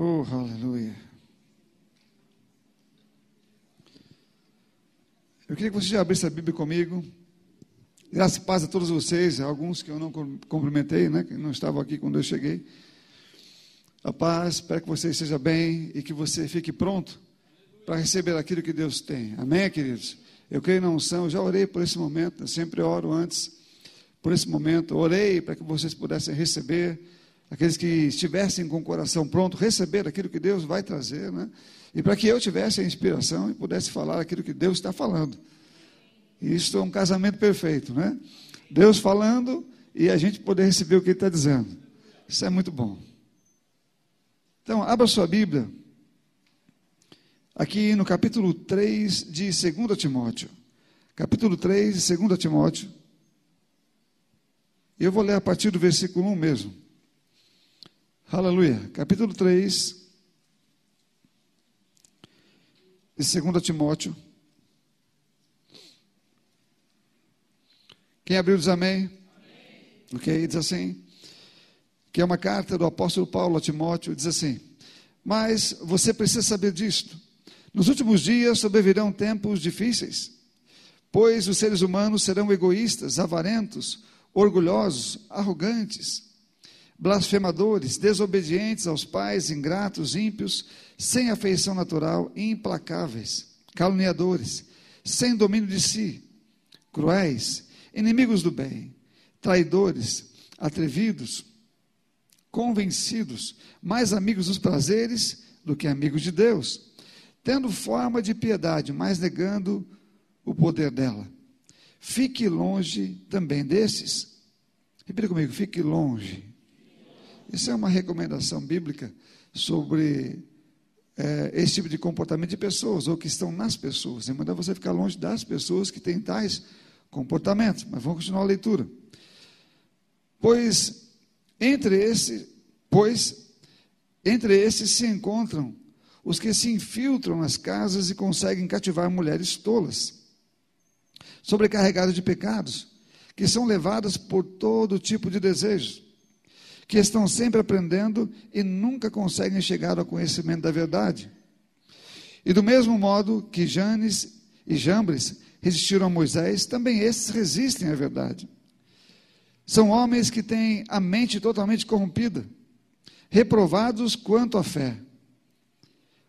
Oh, aleluia. Eu queria que você já abrisse a Bíblia comigo. Graças e paz a todos vocês, alguns que eu não cumprimentei, né, que não estavam aqui quando eu cheguei. A paz, espero que você esteja bem e que você fique pronto para receber aquilo que Deus tem. Amém, queridos? Eu creio na unção, eu já orei por esse momento, eu sempre oro antes por esse momento. Orei para que vocês pudessem receber, aqueles que estivessem com o coração pronto, receber aquilo que Deus vai trazer, né? E para que eu tivesse a inspiração e pudesse falar aquilo que Deus está falando. Isso é um casamento perfeito, né? Deus falando e a gente poder receber o que Ele está dizendo. Isso é muito bom. Então, abra sua Bíblia aqui no capítulo 3 de 2 Timóteo. Capítulo 3 de 2 Timóteo. Eu vou ler a partir do versículo 1 mesmo. Aleluia. Capítulo 3 de 2 Timóteo. Quem abriu diz amém? amém. Ok, diz assim. Que é uma carta do apóstolo Paulo a Timóteo, diz assim: Mas você precisa saber disto nos últimos dias sobrevirão tempos difíceis, pois os seres humanos serão egoístas, avarentos, orgulhosos, arrogantes, blasfemadores, desobedientes aos pais, ingratos, ímpios, sem afeição natural, implacáveis, caluniadores, sem domínio de si, cruéis, inimigos do bem, traidores, atrevidos, convencidos, mais amigos dos prazeres do que amigos de Deus tendo forma de piedade, mas negando o poder dela. Fique longe também desses. Repita comigo, fique longe. Isso é uma recomendação bíblica sobre é, esse tipo de comportamento de pessoas, ou que estão nas pessoas. É mandar você ficar longe das pessoas que têm tais comportamentos. Mas vamos continuar a leitura. Pois entre esse, pois entre esses se encontram os que se infiltram nas casas e conseguem cativar mulheres tolas, sobrecarregadas de pecados, que são levadas por todo tipo de desejos, que estão sempre aprendendo e nunca conseguem chegar ao conhecimento da verdade. E do mesmo modo que Janes e Jambres resistiram a Moisés, também esses resistem à verdade. São homens que têm a mente totalmente corrompida, reprovados quanto à fé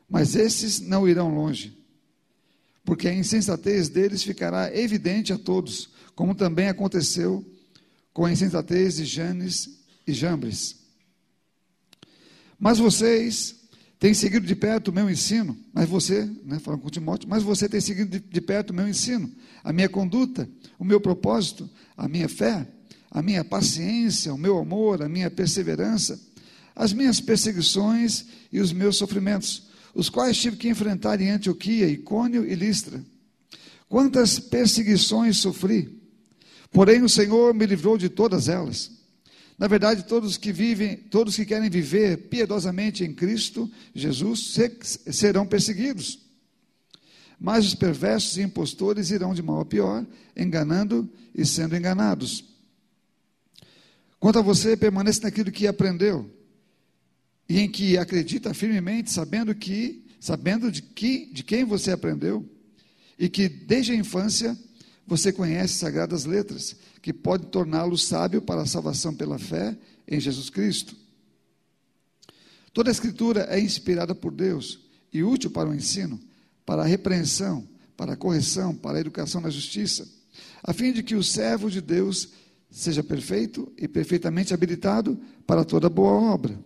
mas esses não irão longe, porque a insensatez deles ficará evidente a todos, como também aconteceu com a insensatez de Janes e Jambres. Mas vocês têm seguido de perto o meu ensino, mas você, né, falando com Timóteo, mas você tem seguido de, de perto o meu ensino, a minha conduta, o meu propósito, a minha fé, a minha paciência, o meu amor, a minha perseverança, as minhas perseguições e os meus sofrimentos os quais tive que enfrentar em Antioquia, Icônio e Listra. Quantas perseguições sofri, porém o Senhor me livrou de todas elas. Na verdade, todos que vivem, todos que querem viver piedosamente em Cristo Jesus serão perseguidos. Mas os perversos e impostores irão de mal a pior, enganando e sendo enganados. Quanto a você, permaneça naquilo que aprendeu e em que acredita firmemente, sabendo que, sabendo de que, de quem você aprendeu, e que desde a infância você conhece sagradas letras, que pode torná-lo sábio para a salvação pela fé em Jesus Cristo. Toda a escritura é inspirada por Deus e útil para o ensino, para a repreensão, para a correção, para a educação na justiça, a fim de que o servo de Deus seja perfeito e perfeitamente habilitado para toda boa obra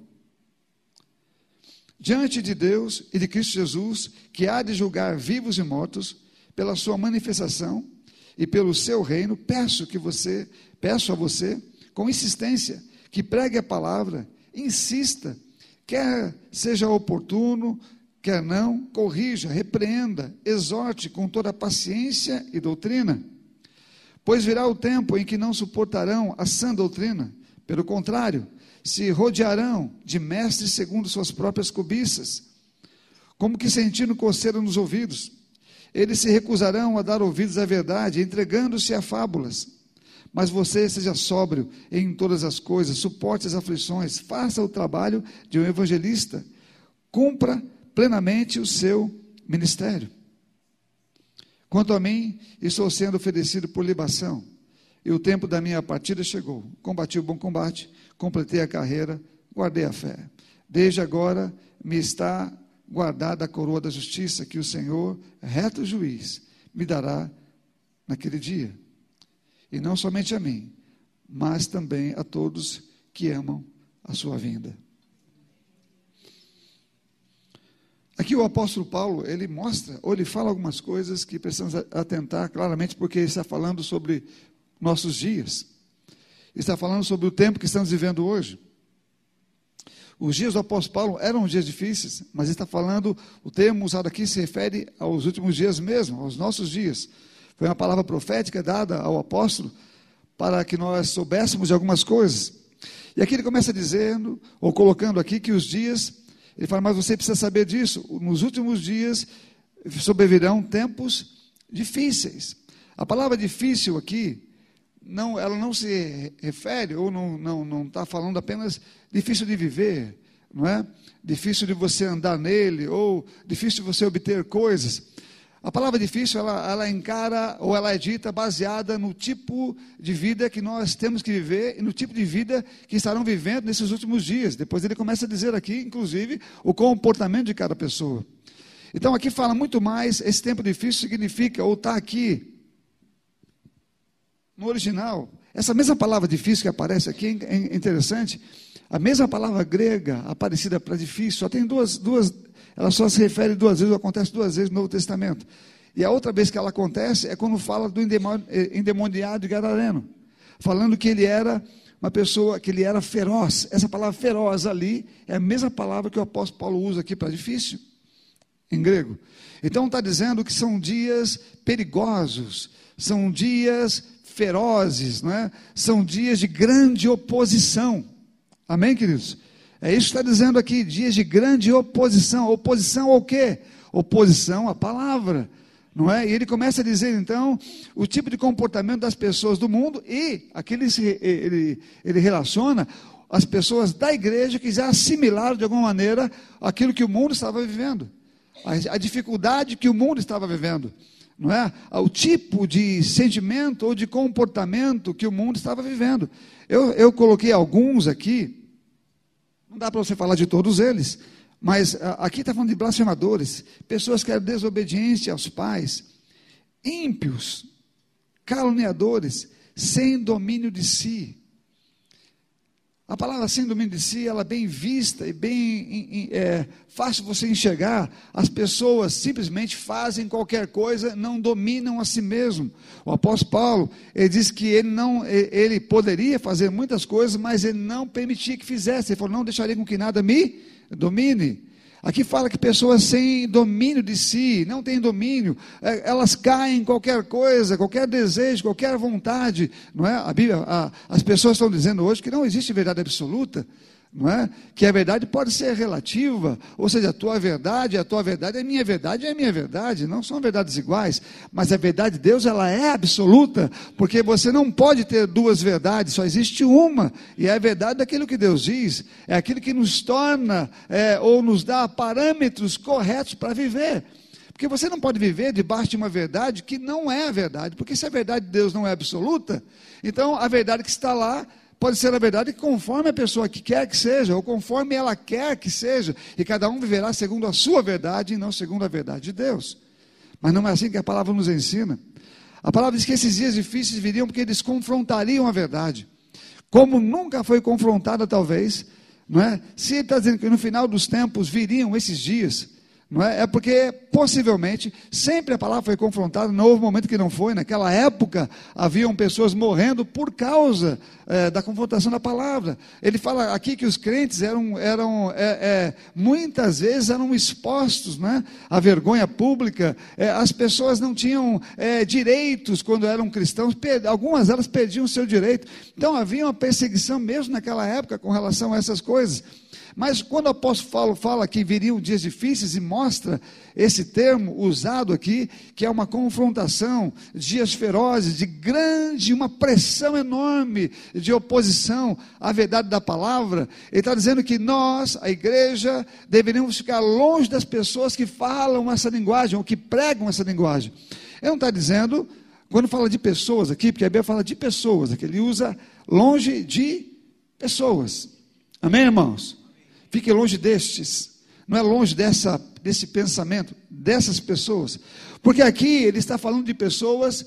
diante de Deus e de Cristo Jesus, que há de julgar vivos e mortos, pela sua manifestação e pelo seu reino, peço que você, peço a você, com insistência, que pregue a palavra, insista, quer seja oportuno, quer não, corrija, repreenda, exorte com toda paciência e doutrina. Pois virá o tempo em que não suportarão a sã doutrina, pelo contrário, se rodearão de mestres segundo suas próprias cobiças, como que sentindo coceira nos ouvidos. Eles se recusarão a dar ouvidos à verdade, entregando-se a fábulas. Mas você seja sóbrio em todas as coisas, suporte as aflições, faça o trabalho de um evangelista, cumpra plenamente o seu ministério. Quanto a mim, estou sendo oferecido por libação, e o tempo da minha partida chegou. Combati o bom combate, completei a carreira, guardei a fé. Desde agora me está guardada a coroa da justiça que o Senhor, reto juiz, me dará naquele dia. E não somente a mim, mas também a todos que amam a sua vinda. Aqui o apóstolo Paulo, ele mostra, ou ele fala algumas coisas que precisamos atentar claramente, porque ele está falando sobre nossos dias. Está falando sobre o tempo que estamos vivendo hoje. Os dias do apóstolo Paulo eram dias difíceis, mas ele está falando, o termo usado aqui se refere aos últimos dias mesmo, aos nossos dias. Foi uma palavra profética dada ao apóstolo para que nós soubéssemos de algumas coisas. E aqui ele começa dizendo, ou colocando aqui, que os dias, ele fala, mas você precisa saber disso, nos últimos dias sobrevirão tempos difíceis. A palavra difícil aqui, não, ela não se refere, ou não está não, não falando apenas difícil de viver, não é? Difícil de você andar nele, ou difícil de você obter coisas. A palavra difícil, ela, ela encara, ou ela é dita baseada no tipo de vida que nós temos que viver e no tipo de vida que estarão vivendo nesses últimos dias. Depois ele começa a dizer aqui, inclusive, o comportamento de cada pessoa. Então aqui fala muito mais, esse tempo difícil significa, ou está aqui, no original, essa mesma palavra difícil que aparece aqui é interessante. A mesma palavra grega aparecida para difícil, só tem duas, duas, ela só se refere duas vezes, ou acontece duas vezes no Novo Testamento. E a outra vez que ela acontece é quando fala do eh, endemoniado Gadareno, falando que ele era uma pessoa, que ele era feroz. Essa palavra feroz ali é a mesma palavra que o apóstolo Paulo usa aqui para difícil, em grego. Então está dizendo que são dias perigosos, são dias ferozes, não é? são dias de grande oposição. Amém, queridos? É isso que está dizendo aqui, dias de grande oposição. Oposição ao quê? Oposição à palavra. Não é? E ele começa a dizer então o tipo de comportamento das pessoas do mundo e aqui ele, ele, ele relaciona as pessoas da igreja que já assimilaram de alguma maneira aquilo que o mundo estava vivendo, a, a dificuldade que o mundo estava vivendo não é? O tipo de sentimento ou de comportamento que o mundo estava vivendo. Eu, eu coloquei alguns aqui, não dá para você falar de todos eles, mas aqui está falando de blasfemadores, pessoas que eram desobedientes aos pais, ímpios, caluniadores, sem domínio de si, a palavra domínio de si, ela é bem vista e bem é, fácil você enxergar. As pessoas simplesmente fazem qualquer coisa, não dominam a si mesmo. O apóstolo Paulo, ele diz que ele não, ele poderia fazer muitas coisas, mas ele não permitia que fizesse. Ele falou, não deixaria com que nada me domine. Aqui fala que pessoas sem domínio de si, não têm domínio, é, elas caem em qualquer coisa, qualquer desejo, qualquer vontade, não é? A Bíblia, a, as pessoas estão dizendo hoje que não existe verdade absoluta não é? Que a verdade pode ser relativa, ou seja, a tua verdade, a tua verdade é minha verdade, é minha verdade, não são verdades iguais, mas a verdade de Deus ela é absoluta, porque você não pode ter duas verdades, só existe uma, e é a verdade daquilo que Deus diz, é aquilo que nos torna é, ou nos dá parâmetros corretos para viver. Porque você não pode viver debaixo de uma verdade que não é a verdade, porque se a verdade de Deus não é absoluta, então a verdade que está lá pode ser a verdade conforme a pessoa que quer que seja, ou conforme ela quer que seja, e cada um viverá segundo a sua verdade e não segundo a verdade de Deus. Mas não é assim que a palavra nos ensina. A palavra diz que esses dias difíceis viriam porque eles confrontariam a verdade, como nunca foi confrontada, talvez, não é? Se ele está dizendo que no final dos tempos viriam esses dias, não é? é porque, possivelmente, sempre a palavra foi confrontada, houve momento que não foi. Naquela época, haviam pessoas morrendo por causa é, da confrontação da palavra. Ele fala aqui que os crentes eram, eram é, é, muitas vezes eram expostos à vergonha pública. É, as pessoas não tinham é, direitos quando eram cristãos, algumas delas perdiam o seu direito. Então, havia uma perseguição mesmo naquela época com relação a essas coisas. Mas quando o apóstolo Paulo fala que viriam dias difíceis e mostra esse termo usado aqui, que é uma confrontação, dias ferozes, de grande, uma pressão enorme de oposição à verdade da palavra, ele está dizendo que nós, a igreja, deveríamos ficar longe das pessoas que falam essa linguagem, ou que pregam essa linguagem. Ele não está dizendo, quando fala de pessoas aqui, porque a Bíblia fala de pessoas, aqui ele usa longe de pessoas. Amém, irmãos? Fique longe destes. Não é longe dessa, desse pensamento, dessas pessoas. Porque aqui ele está falando de pessoas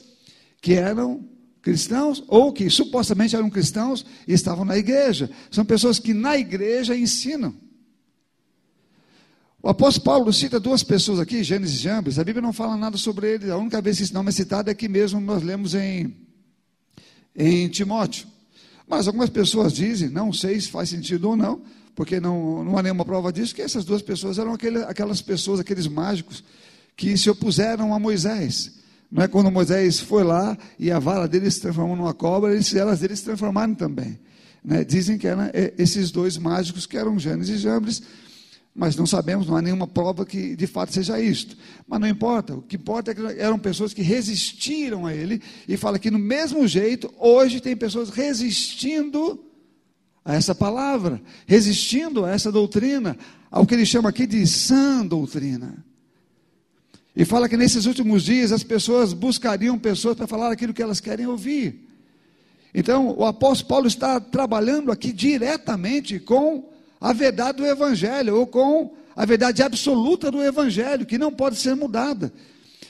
que eram cristãos ou que supostamente eram cristãos e estavam na igreja. São pessoas que na igreja ensinam. O apóstolo Paulo cita duas pessoas aqui, Gênesis e Jambres. A Bíblia não fala nada sobre eles. A única vez que esse nome é citado é aqui mesmo, nós lemos em, em Timóteo. Mas algumas pessoas dizem, não sei se faz sentido ou não, porque não, não há nenhuma prova disso, que essas duas pessoas eram aquele, aquelas pessoas, aqueles mágicos, que se opuseram a Moisés. Não é quando Moisés foi lá e a vara dele se transformou numa cobra, eles, elas deles se transformaram também. Né? Dizem que eram esses dois mágicos que eram Janes e Jambres, mas não sabemos, não há nenhuma prova que de fato seja isto. Mas não importa, o que importa é que eram pessoas que resistiram a ele, e fala que no mesmo jeito, hoje tem pessoas resistindo a essa palavra, resistindo a essa doutrina, ao que ele chama aqui de sã doutrina. E fala que nesses últimos dias as pessoas buscariam pessoas para falar aquilo que elas querem ouvir. Então, o apóstolo Paulo está trabalhando aqui diretamente com a verdade do Evangelho, ou com a verdade absoluta do Evangelho, que não pode ser mudada.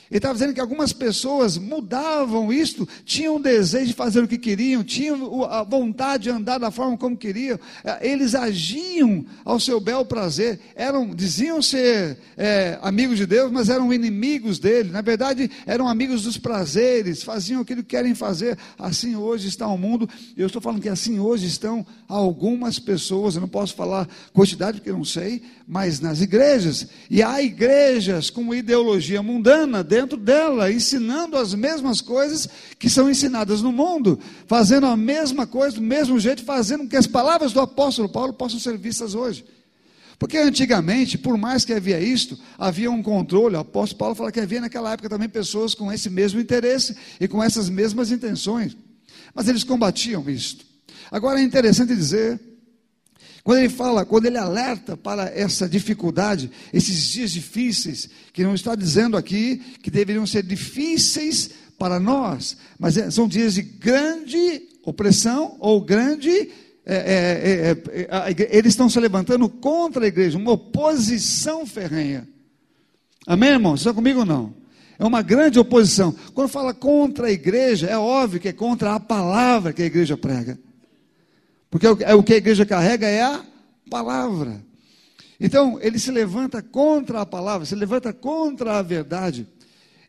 Ele estava dizendo que algumas pessoas mudavam isto, tinham o desejo de fazer o que queriam, tinham a vontade de andar da forma como queriam, é, eles agiam ao seu bel prazer, eram, diziam ser é, amigos de Deus, mas eram inimigos dele, na verdade eram amigos dos prazeres, faziam aquilo que querem fazer. Assim hoje está o mundo, eu estou falando que assim hoje estão algumas pessoas, eu não posso falar quantidade porque eu não sei, mas nas igrejas, e há igrejas com ideologia mundana, dentro dela, ensinando as mesmas coisas que são ensinadas no mundo, fazendo a mesma coisa, do mesmo jeito, fazendo com que as palavras do apóstolo Paulo possam ser vistas hoje. Porque antigamente, por mais que havia isto, havia um controle. O apóstolo Paulo fala que havia naquela época também pessoas com esse mesmo interesse e com essas mesmas intenções. Mas eles combatiam isto. Agora é interessante dizer quando ele fala, quando ele alerta para essa dificuldade, esses dias difíceis, que não está dizendo aqui que deveriam ser difíceis para nós, mas é, são dias de grande opressão ou grande. É, é, é, é eles estão se levantando contra a igreja, uma oposição ferrenha. Amém, irmão? Estão comigo ou não? É uma grande oposição. Quando fala contra a igreja, é óbvio que é contra a palavra que a igreja prega. Porque é o que a igreja carrega é a palavra. Então, ele se levanta contra a palavra, se levanta contra a verdade.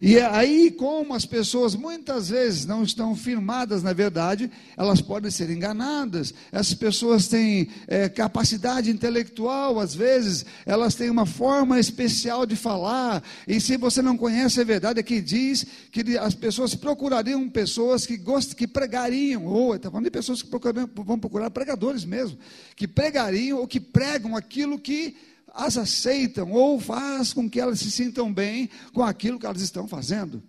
E é aí, como as pessoas muitas vezes não estão firmadas na verdade, elas podem ser enganadas. Essas pessoas têm é, capacidade intelectual, às vezes, elas têm uma forma especial de falar. E se você não conhece a verdade, aqui diz que as pessoas procurariam pessoas que, que pregariam, ou está falando de pessoas que vão procurar pregadores mesmo, que pregariam ou que pregam aquilo que as aceitam ou faz com que elas se sintam bem com aquilo que elas estão fazendo.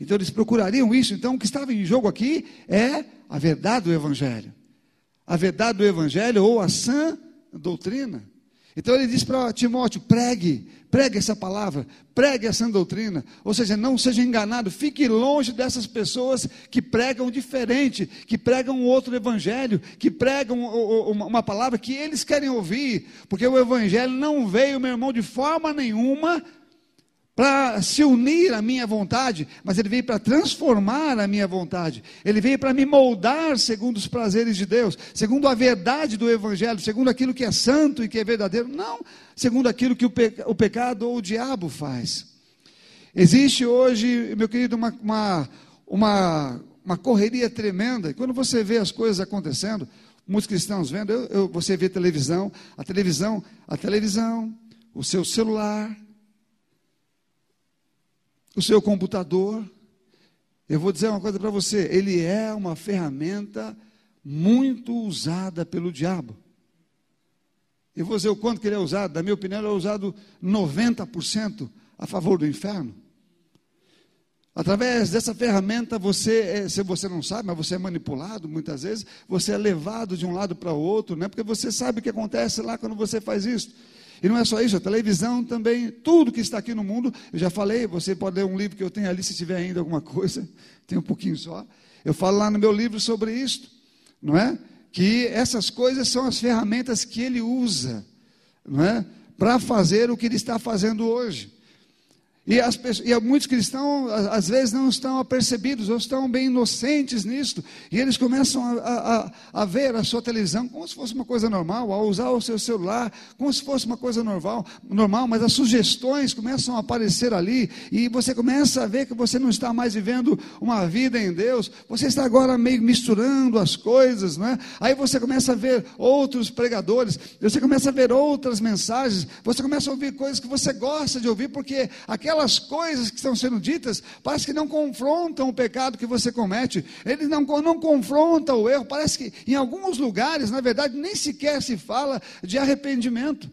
Então eles procurariam isso. Então o que estava em jogo aqui é a verdade do Evangelho. A verdade do Evangelho ou a sã doutrina. Então ele diz para Timóteo: pregue, pregue essa palavra, pregue essa doutrina. Ou seja, não seja enganado, fique longe dessas pessoas que pregam diferente, que pregam outro evangelho, que pregam uma palavra que eles querem ouvir, porque o evangelho não veio, meu irmão, de forma nenhuma para se unir à minha vontade, mas ele veio para transformar a minha vontade. Ele veio para me moldar segundo os prazeres de Deus, segundo a verdade do Evangelho, segundo aquilo que é santo e que é verdadeiro, não segundo aquilo que o, o pecado ou o diabo faz. Existe hoje, meu querido, uma, uma, uma, uma correria tremenda. E quando você vê as coisas acontecendo, muitos cristãos vendo, eu, eu, você vê televisão, a televisão, a televisão, o seu celular, o seu computador. Eu vou dizer uma coisa para você: ele é uma ferramenta muito usada pelo diabo. Eu vou dizer o quanto que ele é usado. Na minha opinião, ele é usado 90% a favor do inferno. Através dessa ferramenta, você, é, se você não sabe, mas você é manipulado muitas vezes, você é levado de um lado para o outro, né? porque você sabe o que acontece lá quando você faz isso. E não é só isso, a televisão também, tudo que está aqui no mundo, eu já falei, você pode ler um livro que eu tenho ali, se tiver ainda alguma coisa, tem um pouquinho só. Eu falo lá no meu livro sobre isso, não é? Que essas coisas são as ferramentas que ele usa, não é? Para fazer o que ele está fazendo hoje. E, as, e muitos cristãos, às vezes, não estão apercebidos, ou estão bem inocentes nisso, e eles começam a, a, a, ver a sua televisão como se fosse uma coisa normal, a usar o seu celular como se fosse uma coisa normal, normal, mas as sugestões começam a aparecer ali, e você começa a ver que você não está mais vivendo uma vida em Deus, você está agora meio misturando as coisas, não é? Aí você começa a ver outros pregadores, você começa a ver outras mensagens, você começa a ouvir coisas que você gosta de ouvir, porque aquela aquelas coisas que estão sendo ditas, parece que não confrontam o pecado que você comete, ele não, não confronta o erro, parece que em alguns lugares, na verdade, nem sequer se fala de arrependimento.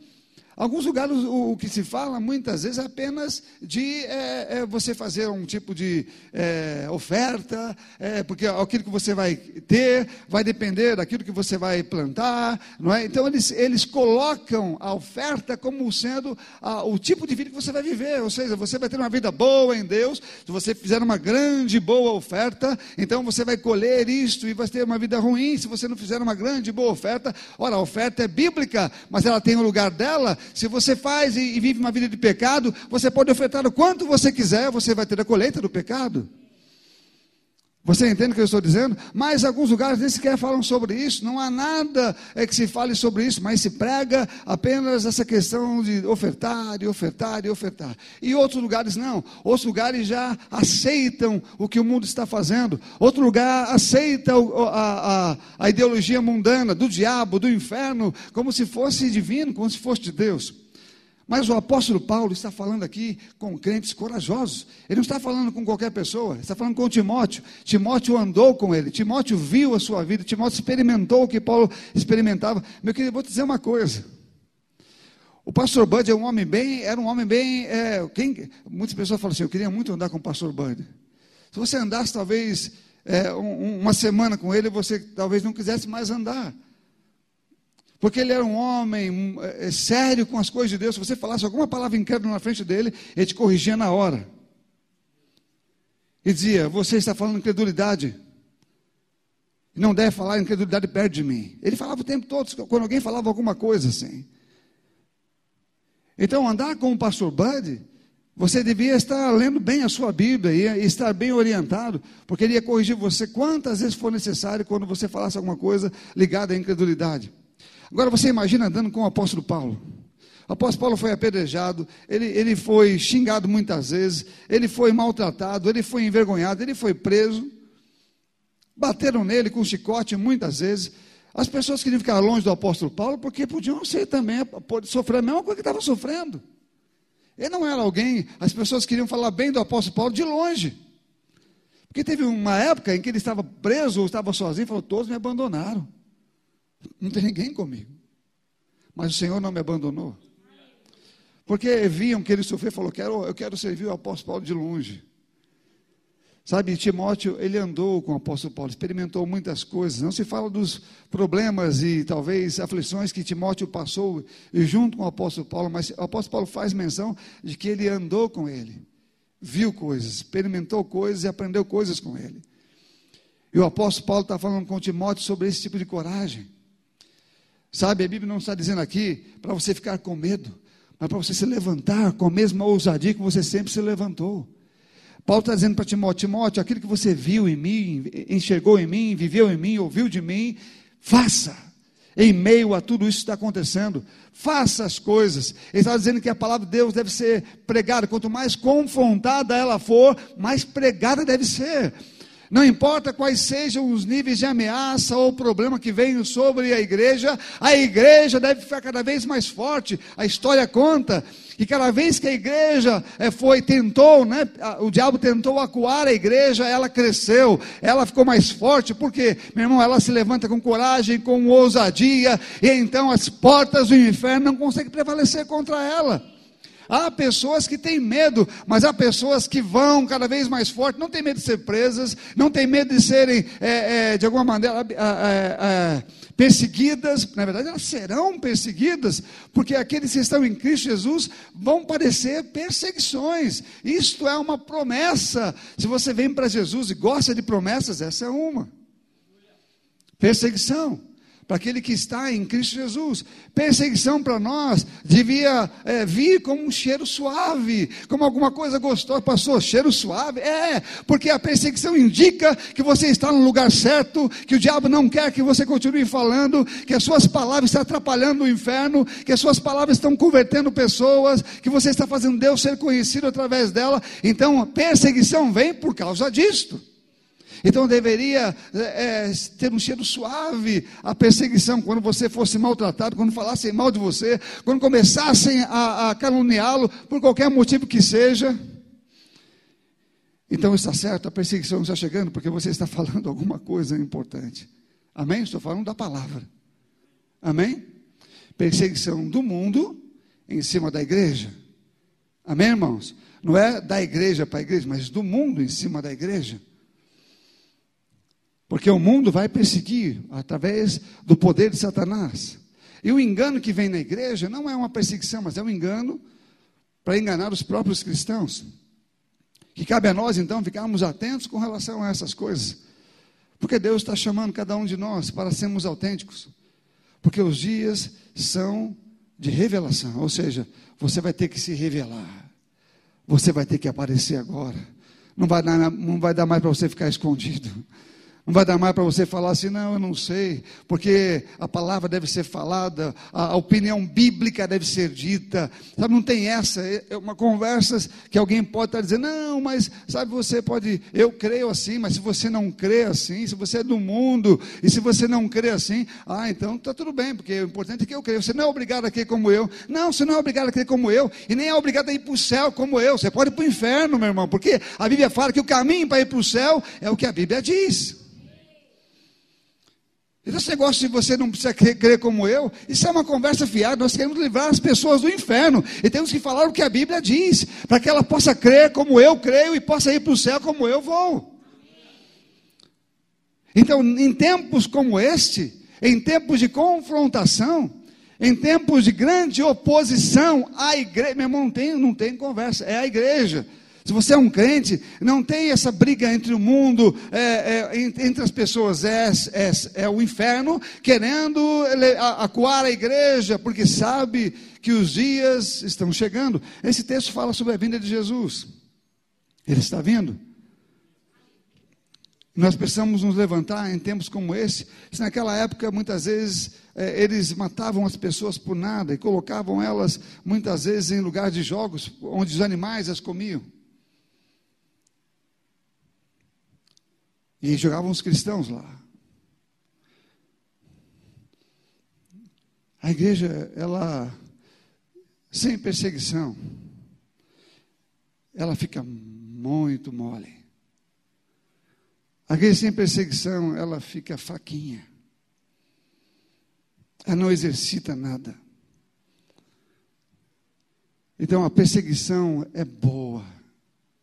Alguns lugares o, o, que se fala muitas vezes é apenas de é, é você fazer um tipo de é, oferta, é, porque aquilo que você vai ter vai depender daquilo que você vai plantar, não é? Então eles, eles colocam a oferta como sendo a, o tipo de vida que você vai viver, ou seja, você vai ter uma vida boa em Deus, se você fizer uma grande boa oferta, então você vai colher isto e vai ter uma vida ruim se você não fizer uma grande boa oferta. Ora, a oferta é bíblica, mas ela tem o lugar dela se você faz e, vive uma vida de pecado, você pode ofertar o quanto você quiser, você vai ter a colheita do pecado. Você entende o que eu estou dizendo? Mas alguns lugares nem sequer falam sobre isso, não há nada é que se fale sobre isso, mas se prega apenas essa questão de ofertar, e ofertar, e ofertar. E outros lugares não, outros lugares já aceitam o que o mundo está fazendo, outro lugar aceita a, a, a ideologia mundana do diabo, do inferno, como se fosse divino, como se fosse de Deus. Mas o apóstolo Paulo está falando aqui com crentes corajosos. Ele não está falando com qualquer pessoa, ele está falando com Timóteo. Timóteo andou com ele, Timóteo viu a sua vida, Timóteo experimentou o que Paulo experimentava. Meu querido, vou te dizer uma coisa. O pastor Bud é um homem bem, era um homem bem. É, quem, muitas pessoas falam assim: eu queria muito andar com o pastor Bud. Se você andasse talvez é, um, uma semana com ele, você talvez não quisesse mais andar. Porque ele era um homem é, sério com as coisas de Deus. Se você falasse alguma palavra incrédula na frente dele, ele te corrigia na hora. E dizia: Você está falando incredulidade. Não deve falar incredulidade perto de mim. Ele falava o tempo todo, quando alguém falava alguma coisa assim. Então, andar com o pastor Bud, você devia estar lendo bem a sua Bíblia e estar bem orientado, porque ele ia corrigir você quantas vezes for necessário quando você falasse alguma coisa ligada à incredulidade. Agora você imagina andando com o apóstolo Paulo. O apóstolo Paulo foi apedrejado, ele, ele foi xingado muitas vezes, ele foi maltratado, ele foi envergonhado, ele foi preso. Bateram nele com chicote muitas vezes. As pessoas queriam ficar longe do apóstolo Paulo porque podiam ser também, sofrer a mesma coisa que estava sofrendo. Ele não era alguém, as pessoas queriam falar bem do apóstolo Paulo de longe. Porque teve uma época em que ele estava preso ou estava sozinho e falou: Todos me abandonaram. Não tem ninguém comigo. Mas o Senhor não me abandonou. Porque viam que ele sofreu e falou: quero, Eu quero servir o apóstolo Paulo de longe. Sabe, Timóteo, ele andou com o apóstolo Paulo, experimentou muitas coisas. Não se fala dos problemas e talvez aflições que Timóteo passou junto com o apóstolo Paulo, mas o apóstolo Paulo faz menção de que ele andou com ele, viu coisas, experimentou coisas e aprendeu coisas com ele. E o apóstolo Paulo está falando com Timóteo sobre esse tipo de coragem. Sabe, a Bíblia não está dizendo aqui para você ficar com medo, mas para você se levantar com a mesma ousadia que você sempre se levantou. Paulo está dizendo para Timóteo: Timóteo, aquilo que você viu em mim, enxergou em mim, viveu em mim, ouviu de mim, faça. Em meio a tudo isso que está acontecendo, faça as coisas. Ele está dizendo que a palavra de Deus deve ser pregada. Quanto mais confrontada ela for, mais pregada deve ser. Não importa quais sejam os níveis de ameaça ou problema que venham sobre a igreja, a igreja deve ficar cada vez mais forte. A história conta que cada vez que a igreja eh, foi, tentou, né, o diabo tentou acuar a igreja, ela cresceu, ela ficou mais forte, porque, meu irmão, ela se levanta com coragem, com ousadia, e então as portas do inferno não conseguem prevalecer contra ela. Há pessoas que têm medo, mas há pessoas que vão cada vez mais forte, não tem medo de ser presas, não tem medo de serem, é, é, de alguma maneira, é, perseguidas. Na verdade, elas serão perseguidas, porque aqueles que estão em Cristo Jesus vão padecer perseguições. Isto é uma promessa. Se você vem para Jesus e gosta de promessas, essa é uma. Perseguição para aquele que está em Cristo Jesus. Perseguição para nós devia é, vir como um cheiro suave, como alguma coisa gostosa. Passou, cheiro suave? É, porque a perseguição indica que você está no lugar certo, que o diabo não quer que você continue falando, que as suas palavras estão atrapalhando o inferno, que as suas palavras estão convertendo pessoas, que você está fazendo Deus ser conhecido através dela. Então, a perseguição vem por causa disto. Então deveria é, ter um cheiro suave a perseguição quando você fosse maltratado, quando falassem mal de você, quando começassem a, a caluniá-lo por qualquer motivo que seja. Então está certo, a perseguição está chegando porque você está falando alguma coisa importante. Amém? Estou falando da palavra. Amém? Perseguição do mundo em cima da igreja. Amém, irmãos? Não é da igreja para a igreja, mas do mundo em cima da igreja. Porque o mundo vai perseguir através do poder de Satanás. E o engano que vem na igreja não é uma perseguição, mas é um engano para enganar os próprios cristãos. Que cabe a nós então ficarmos atentos com relação a essas coisas. Porque Deus está chamando cada um de nós para sermos autênticos. Porque os dias são de revelação, ou seja, você vai ter que se revelar. Você vai ter que aparecer agora. Não vai dar, não vai dar mais para você ficar escondido. Não vai dar mais para você falar assim, não, eu não sei, porque a palavra deve ser falada, a, a opinião bíblica deve ser dita. Sabe, não tem essa, é, é uma conversa que alguém pode estar dizendo, não, mas sabe, você pode, eu creio assim, mas se você não crê assim, se você é do mundo, e se você não crê assim, ah, então está tudo bem, porque o importante é que eu creio. Você não é obrigado a crer como eu. Não, você não é obrigado a crer como eu, e nem é obrigado a ir para o céu como eu. Você pode ir para o inferno, meu irmão, porque a Bíblia fala que o caminho para ir para o céu é o que a Bíblia diz. Esse negócio de você não precisa crer, como eu, isso é uma conversa fiada. Nós queremos livrar as pessoas do inferno. E temos que falar o que a Bíblia diz, para que ela possa crer como eu creio e possa ir para o céu como eu vou. Então, em tempos como este, em tempos de confrontação, em tempos de grande oposição à igreja, meu irmão, não tem, não tem conversa, é a igreja. Se você é um crente, não tem essa briga entre o mundo, é, é, entre as pessoas, é, é, é, o inferno querendo acuar a igreja, porque sabe que os dias estão chegando. Esse texto fala sobre a vinda de Jesus. Ele está vindo. Nós precisamos nos levantar em tempos como esse. Se naquela época, muitas vezes, é, eles matavam as pessoas por nada e colocavam elas, muitas vezes, em lugares de jogos onde os animais as comiam. E jogavam os cristãos lá. A igreja, ela, sem perseguição, ela fica muito mole. A igreja sem perseguição, ela fica fraquinha. Ela não exercita nada. Então a perseguição é boa.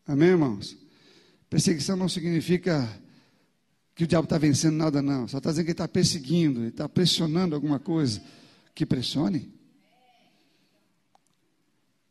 Amém, irmãos? Perseguição não significa que o diabo está vencendo nada, não. Só está dizendo que ele está perseguindo, ele está pressionando alguma coisa. Que pressione.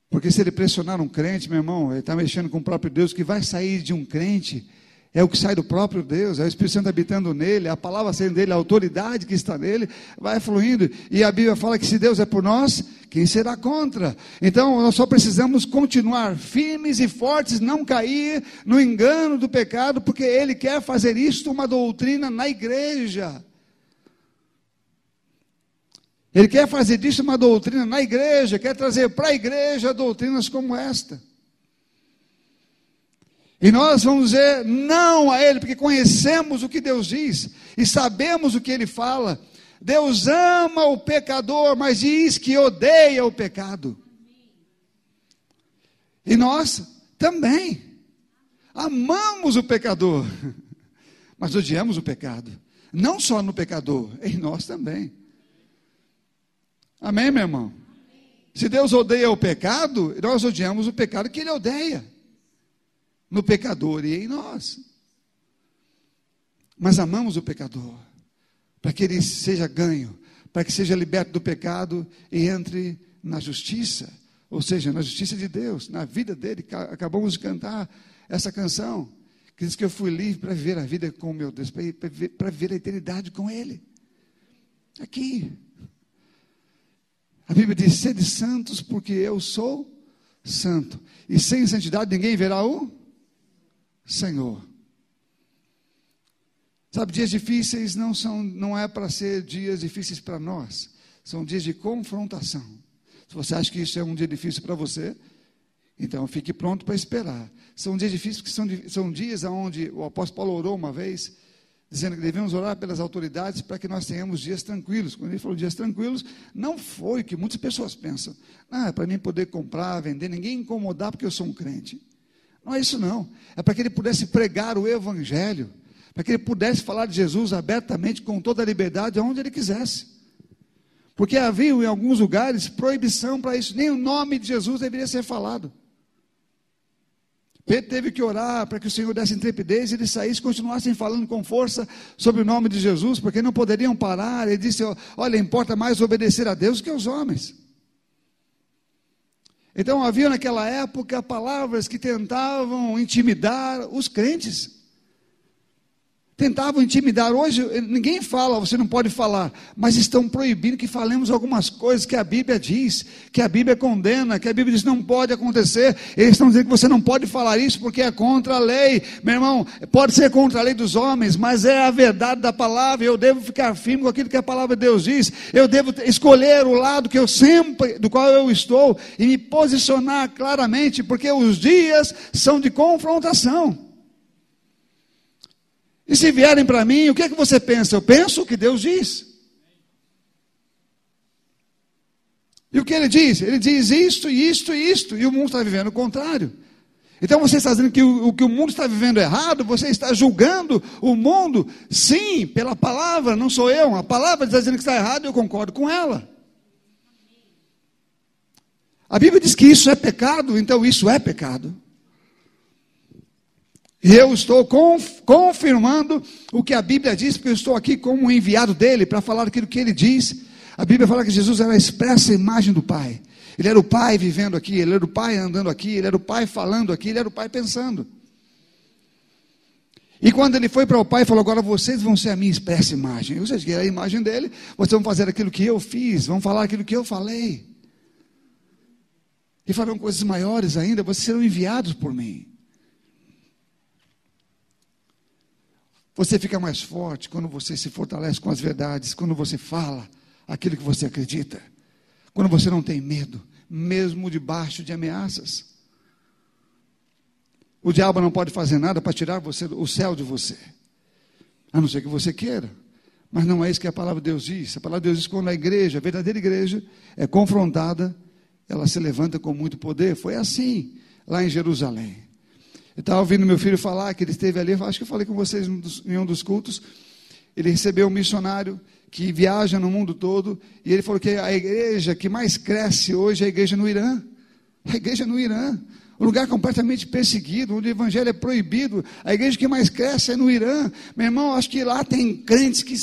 Porque se ele pressionar um crente, meu irmão, ele está mexendo com o próprio Deus, que vai sair de um crente é o que sai do próprio Deus, é o Espírito Santo habitando nele, a palavra saindo dele, a autoridade que está nele, vai fluindo. E a Bíblia fala que se Deus é por nós, quem será contra? Então nós só precisamos continuar firmes e fortes, não cair no engano do pecado, porque ele quer fazer isto uma doutrina na igreja. Ele quer fazer disso uma doutrina na igreja, quer trazer para a igreja doutrinas como esta. E nós vamos dizer não a Ele, porque conhecemos o que Deus diz e sabemos o que Ele fala. Deus ama o pecador, mas diz que odeia o pecado. E nós também amamos o pecador, mas odiamos o pecado. Não só no pecador, em nós também. Amém, meu irmão? Se Deus odeia o pecado, nós odiamos o pecado que Ele odeia no pecador e em nós. Mas amamos o pecador, para que ele seja ganho, para que seja liberto do pecado e entre na justiça, ou seja, na justiça de Deus, na vida dele. Acabamos de cantar essa canção, que diz que eu fui livre para viver a vida com o meu Deus, para viver, para a eternidade com Ele. Aqui. A Bíblia diz: sede santos, porque eu sou santo. E sem santidade ninguém verá o Senhor. Sabe, dias difíceis não são, não é para ser dias difíceis para nós, são dias de confrontação. Se você acha que isso é um dia difícil para você, então fique pronto para esperar. São dias difíceis, porque são, são dias onde o apóstolo Paulo orou uma vez, dizendo que devemos orar pelas autoridades para que nós tenhamos dias tranquilos. Quando ele falou dias tranquilos, não foi o que muitas pessoas pensam. Ah, é para mim poder comprar, vender, ninguém incomodar porque eu sou um crente. Não é isso não. É para que ele pudesse pregar o evangelho, para que ele pudesse falar de Jesus abertamente, com toda a liberdade, aonde ele quisesse. Porque havia em alguns lugares proibição para isso, nem o nome de Jesus deveria ser falado. Pedro teve que orar para que o Senhor desse intrepidez e eles saíssem continuassem falando com força sobre o nome de Jesus, porque não poderiam parar. Ele disse: Olha, importa mais obedecer a Deus que aos homens. Então havia naquela época palavras que tentavam intimidar os crentes tentavam intimidar. Hoje ninguém fala, você não pode falar, mas estão proibindo que falemos algumas coisas que a Bíblia diz, que a Bíblia condena, que a Bíblia diz não pode acontecer. Eles estão dizendo que você não pode falar isso porque é contra a lei. Meu irmão, pode ser contra a lei dos homens, mas é a verdade da palavra. Eu devo ficar firme com aquilo que a palavra de Deus diz. Eu devo escolher o lado que eu sempre, do qual eu estou e me posicionar claramente, porque os dias são de confrontação. E se vierem para mim, o que é que você pensa? Eu penso o que Deus diz. E o que ele diz? Ele diz isto, isto isto, e o mundo está vivendo o contrário. Então você está dizendo que o, o, que o mundo está vivendo errado, você está julgando o mundo, sim, pela palavra, não sou eu. A palavra está dizendo que está errado eu concordo com ela. A Bíblia diz que isso é pecado, então isso é pecado. E eu estou confirmando o que a Bíblia diz, porque eu estou aqui como enviado dele para falar aquilo que ele diz. A Bíblia fala que Jesus era a expressa imagem do Pai. Ele era o Pai vivendo aqui, ele era o Pai andando aqui, ele era o Pai falando aqui, ele era o Pai pensando. E quando ele foi para o Pai e falou: Agora vocês vão ser a minha expressa imagem. Vocês querem a imagem dele, vocês vão fazer aquilo que eu fiz, vão falar aquilo que eu falei. E farão coisas maiores ainda, vocês serão enviados por mim. Você fica mais forte quando você se fortalece com as verdades, quando você fala aquilo que você acredita, quando você não tem medo, mesmo debaixo de ameaças. O diabo não pode fazer nada para tirar você, o céu de você, a não ser que você queira. Mas não é isso que a palavra de Deus diz. A palavra de Deus diz que quando a igreja, a verdadeira igreja, é confrontada, ela se levanta com muito poder. Foi assim lá em Jerusalém. Eu estava ouvindo meu filho falar que ele esteve ali, acho que eu falei com vocês em um dos cultos. Ele recebeu um missionário que viaja no mundo todo, e ele falou que a igreja que mais cresce hoje é a igreja no Irã. A igreja no Irã, um lugar completamente perseguido, onde o evangelho é proibido. A igreja que mais cresce é no Irã. Meu irmão, acho que lá tem crentes que,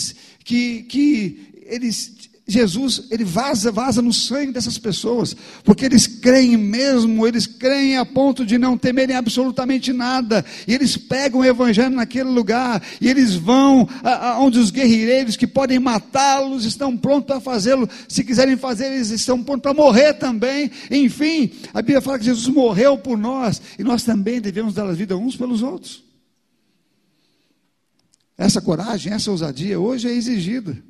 que, que eles Jesus, ele vaza, vaza no sangue dessas pessoas, porque eles creem mesmo, eles creem a ponto de não temerem absolutamente nada, e eles pegam o evangelho naquele lugar, e eles vão a, a, onde os guerreiros que podem matá-los estão prontos para fazê-lo, se quiserem fazer, eles estão prontos para morrer também. Enfim, a Bíblia fala que Jesus morreu por nós, e nós também devemos dar a vida uns pelos outros. Essa coragem, essa ousadia hoje é exigida.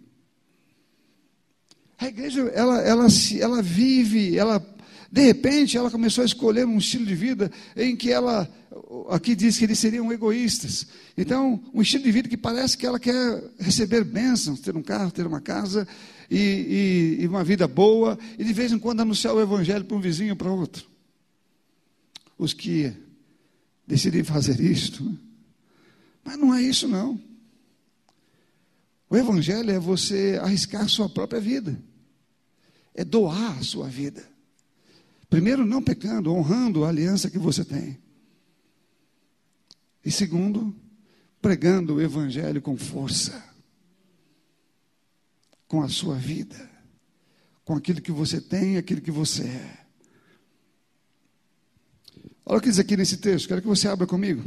A igreja, ela, ela, ela vive, ela De repente, ela começou a escolher um estilo de vida em que ela, aqui diz que eles seriam egoístas. Então, um estilo de vida que parece que ela quer receber bênçãos, ter um carro, ter uma casa e, e, e uma vida boa, e de vez em quando anunciar o evangelho para um vizinho para outro. Os que decidem fazer isto. Né? Mas não é isso, não. O evangelho é você arriscar sua própria vida, é doar a sua vida. Primeiro, não pecando, honrando a aliança que você tem. E segundo, pregando o Evangelho com força, com a sua vida, com aquilo que você tem aquilo que você é. Olha o que diz aqui nesse texto, quero que você abra comigo.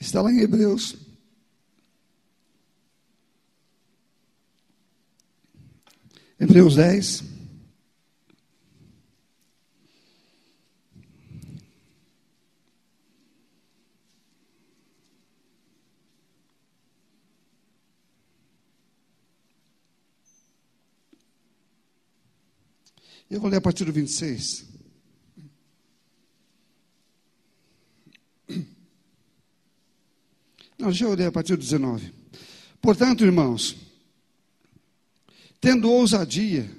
Está lá em Hebreus Hebreus 10. Eu vou ler a partir do 26. Não, já ler a partir do 19. Portanto, irmãos, tendo ousadia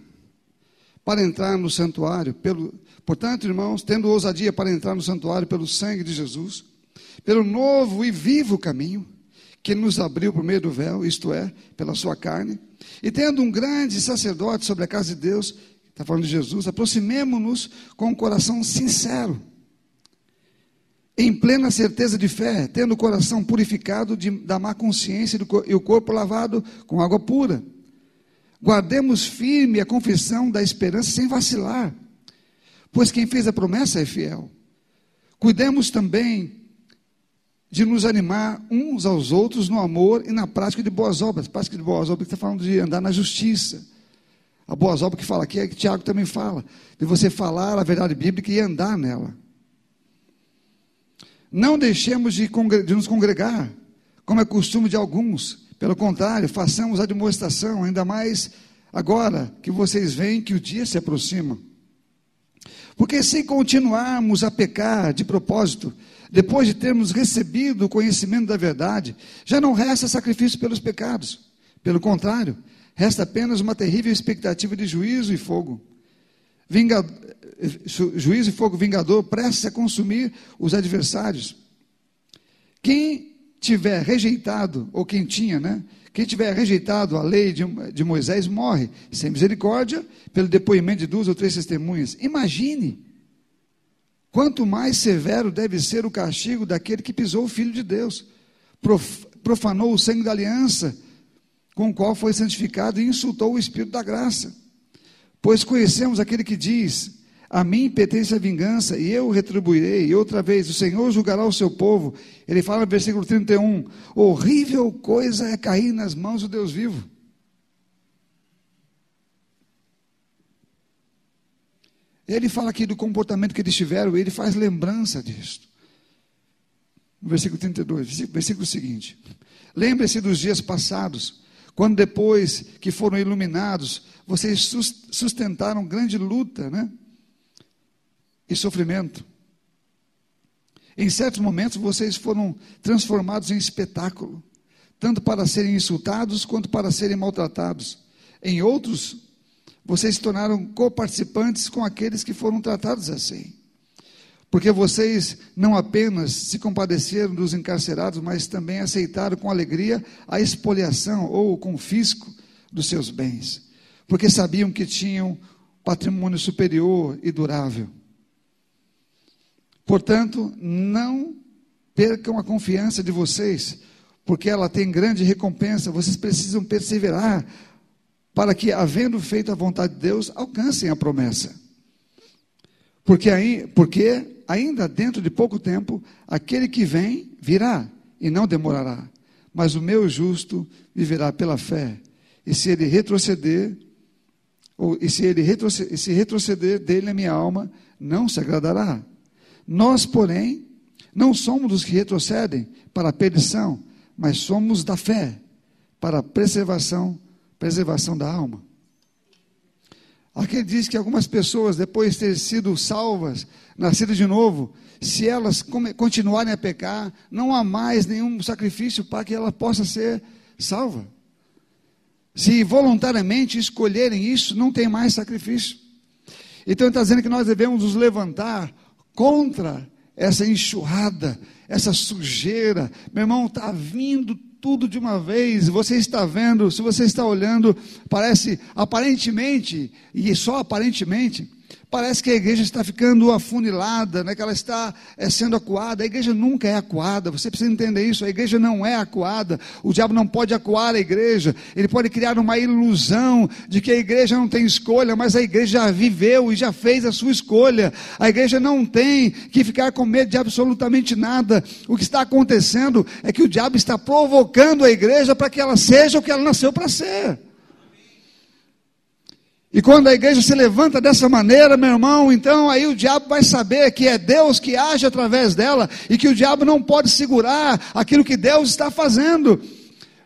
para entrar no santuário, pelo, portanto, irmãos, tendo ousadia para entrar no santuário pelo sangue de Jesus, pelo novo e vivo caminho que nos abriu por meio do véu, isto é, pela sua carne, e tendo um grande sacerdote sobre a casa de Deus, está falando de Jesus, aproximemo-nos com um coração sincero, em plena certeza de fé, tendo o coração purificado de, da má consciência e o corpo lavado com água pura. Guardemos firme a confissão da esperança sem vacilar, pois quem fez a promessa é fiel. Cuidemos também de nos animar uns aos outros no amor e na prática de boas obras. Prática de boas obras está falando de andar na justiça. A boas obras que fala aqui é que Tiago também fala, de você falar a verdade bíblica e andar nela. Não deixemos de, de nos congregar, como é costume de alguns pelo contrário, façamos a demonstração, ainda mais agora que vocês veem que o dia se aproxima. Porque se continuarmos a pecar de propósito, depois de termos recebido o conhecimento da verdade, já não resta sacrifício pelos pecados. Pelo contrário, resta apenas uma terrível expectativa de juízo e fogo. Vingado, juízo e fogo vingador prestes a consumir os adversários. Quem tiver rejeitado, ou quem tinha, né? Quem tiver rejeitado a lei de, de Moisés morre, sem misericórdia, pelo depoimento de duas ou três testemunhas. Imagine quanto mais severo deve ser o castigo daquele que pisou o Filho de Deus, profanou o sangue da aliança, com o qual foi santificado e insultou o Espírito da graça. Pois conhecemos aquele que diz: a mim pertence a vingança e eu retribuirei. E outra vez, o Senhor julgará o seu povo. Ele fala no versículo 31: Horrível coisa é cair nas mãos do Deus vivo. Ele fala aqui do comportamento que eles tiveram, ele faz lembrança disso. No versículo 32, versículo seguinte: Lembre-se dos dias passados, quando depois que foram iluminados, vocês sustentaram grande luta, né? E sofrimento. Em certos momentos vocês foram transformados em espetáculo, tanto para serem insultados quanto para serem maltratados. Em outros, vocês se tornaram coparticipantes com aqueles que foram tratados assim. Porque vocês não apenas se compadeceram dos encarcerados, mas também aceitaram com alegria a expoliação ou o confisco dos seus bens, porque sabiam que tinham patrimônio superior e durável. Portanto, não percam a confiança de vocês, porque ela tem grande recompensa. Vocês precisam perseverar para que, havendo feito a vontade de Deus, alcancem a promessa. Porque, aí, porque ainda dentro de pouco tempo, aquele que vem virá e não demorará. Mas o meu justo viverá pela fé. E se ele retroceder, ou e se ele retroceder, se retroceder dele a minha alma, não se agradará. Nós, porém, não somos dos que retrocedem para a perdição, mas somos da fé para a preservação, preservação da alma. Aqui diz que algumas pessoas, depois de ter sido salvas, nascidas de novo, se elas continuarem a pecar, não há mais nenhum sacrifício para que ela possa ser salva. Se voluntariamente escolherem isso, não tem mais sacrifício. Então está dizendo que nós devemos nos levantar contra essa enxurrada, essa sujeira. Meu irmão, está vindo tudo de uma vez. Você está vendo, se você está olhando, parece aparentemente, e só aparentemente, Parece que a igreja está ficando afunilada, né, que ela está é, sendo acuada. A igreja nunca é acuada, você precisa entender isso. A igreja não é acuada. O diabo não pode acuar a igreja. Ele pode criar uma ilusão de que a igreja não tem escolha, mas a igreja já viveu e já fez a sua escolha. A igreja não tem que ficar com medo de absolutamente nada. O que está acontecendo é que o diabo está provocando a igreja para que ela seja o que ela nasceu para ser. E quando a igreja se levanta dessa maneira, meu irmão, então aí o diabo vai saber que é Deus que age através dela e que o diabo não pode segurar aquilo que Deus está fazendo.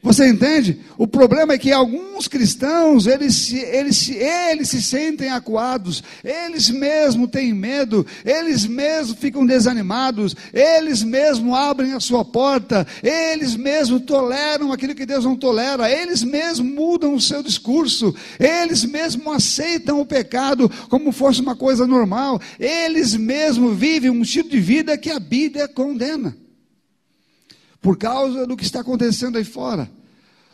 Você entende? O problema é que alguns cristãos, eles, eles, eles se sentem acuados, eles mesmos têm medo, eles mesmos ficam desanimados, eles mesmos abrem a sua porta, eles mesmos toleram aquilo que Deus não tolera, eles mesmos mudam o seu discurso, eles mesmos aceitam o pecado como fosse uma coisa normal, eles mesmos vivem um estilo de vida que a Bíblia condena por causa do que está acontecendo aí fora,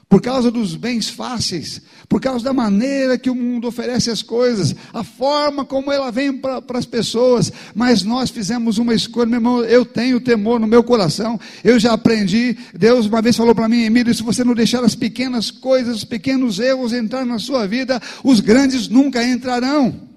por causa dos bens fáceis, por causa da maneira que o mundo oferece as coisas, a forma como ela vem para as pessoas, mas nós fizemos uma escolha, meu irmão, eu tenho temor no meu coração, eu já aprendi, Deus uma vez falou para mim, Emílio, se você não deixar as pequenas coisas, os pequenos erros entrar na sua vida, os grandes nunca entrarão.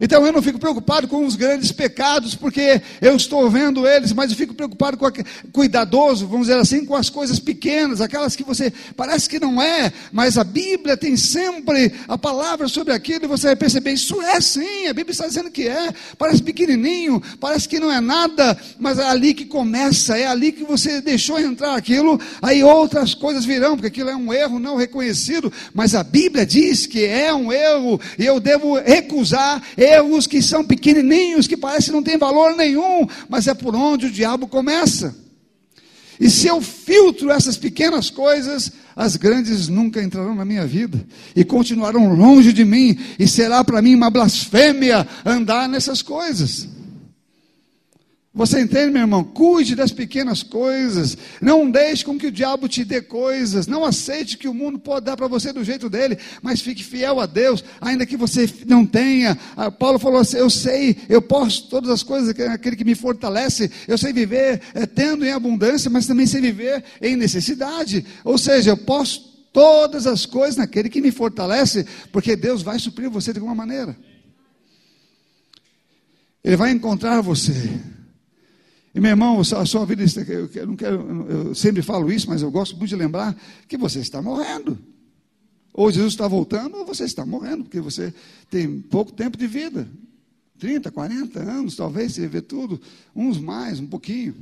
Então eu não fico preocupado com os grandes pecados, porque eu estou vendo eles, mas eu fico preocupado com a, cuidadoso, vamos dizer assim, com as coisas pequenas, aquelas que você parece que não é, mas a Bíblia tem sempre a palavra sobre aquilo e você vai perceber, isso é sim, a Bíblia está dizendo que é, parece pequenininho, parece que não é nada, mas é ali que começa, é ali que você deixou entrar aquilo, aí outras coisas virão, porque aquilo é um erro não reconhecido, mas a Bíblia diz que é um erro e eu devo recusar erros que são pequenininhos, que parecem não ter valor nenhum, mas é por onde o diabo começa. E se eu filtro essas pequenas coisas, as grandes nunca entrarão na minha vida e continuarão longe de mim, e será para mim uma blasfêmia andar nessas coisas. Você entende, meu irmão? Cuide das pequenas coisas. Não deixe com que o diabo te dê coisas. Não aceite que o mundo pode dar para você do jeito dele, mas fique fiel a Deus, ainda que você não tenha. Ah, Paulo falou assim: Eu sei, eu posso todas as coisas, aquele que me fortalece. Eu sei viver é, tendo em abundância, mas também sei viver em necessidade. Ou seja, eu posso todas as coisas naquele que me fortalece, porque Deus vai suprir você de alguma maneira. Ele vai encontrar você. E meu irmão, a sua vida, eu, não quero, eu sempre falo isso, mas eu gosto muito de lembrar que você está morrendo. Ou Jesus está voltando, ou você está morrendo, porque você tem pouco tempo de vida. 30, 40 anos, talvez, se viver tudo. Uns mais, um pouquinho.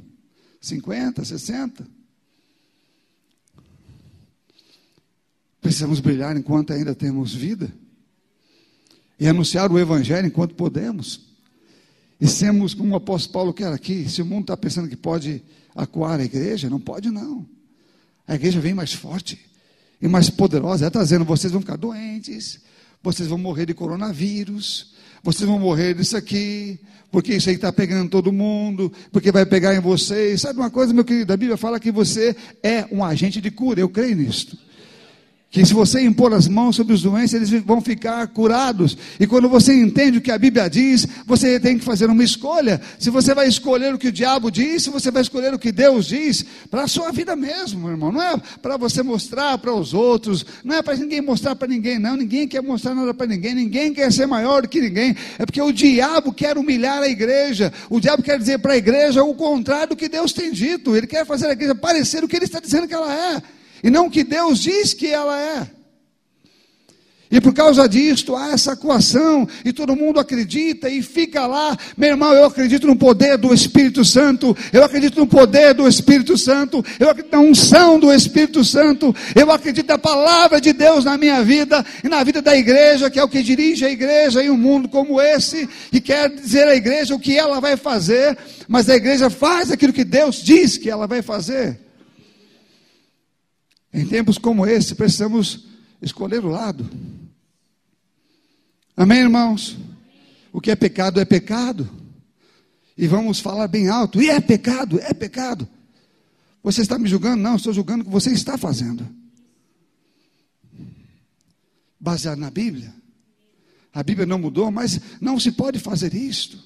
50, 60. Precisamos brilhar enquanto ainda temos vida. E anunciar o Evangelho enquanto podemos. Sermos como o apóstolo Paulo quer aqui. Se o mundo está pensando que pode acuar a igreja, não pode não. A igreja vem mais forte e mais poderosa. Ela está dizendo: vocês vão ficar doentes, vocês vão morrer de coronavírus, vocês vão morrer disso aqui, porque isso aí está pegando todo mundo, porque vai pegar em vocês. Sabe uma coisa, meu querido? A Bíblia fala que você é um agente de cura. Eu creio nisto que se você impor as mãos sobre os doentes, eles vão ficar curados. E quando você entende o que a Bíblia diz, você tem que fazer uma escolha. Se você vai escolher o que o diabo diz, se você vai escolher o que Deus diz, para a sua vida mesmo, irmão. Não é para você mostrar para os outros, não é para ninguém mostrar para ninguém, não. Ninguém quer mostrar nada para ninguém, ninguém quer ser maior do que ninguém. É porque o diabo quer humilhar a igreja. O diabo quer dizer para a igreja o contrário do que Deus tem dito. Ele quer fazer a igreja parecer o que ele está dizendo que ela é e não que Deus diz que ela é. E por causa disto há essa coação, e todo mundo acredita e fica lá. Meu irmão, eu acredito no poder do Espírito Santo, eu acredito no poder do Espírito Santo, eu acredito na unção do Espírito Santo, eu acredito na palavra de Deus na minha vida e na vida da igreja, que é o que dirige a igreja em um mundo como esse, e quer dizer à igreja o que ela vai fazer, mas a igreja faz aquilo que Deus diz que ela vai fazer. Em tempos como esse, precisamos escolher o lado. Amém, irmãos? O que é pecado é pecado. E vamos falar bem alto. E é pecado, é pecado. Você está me julgando? Não, estou julgando o que você está fazendo. Baseado na Bíblia. A Bíblia não mudou, mas não se pode fazer isto.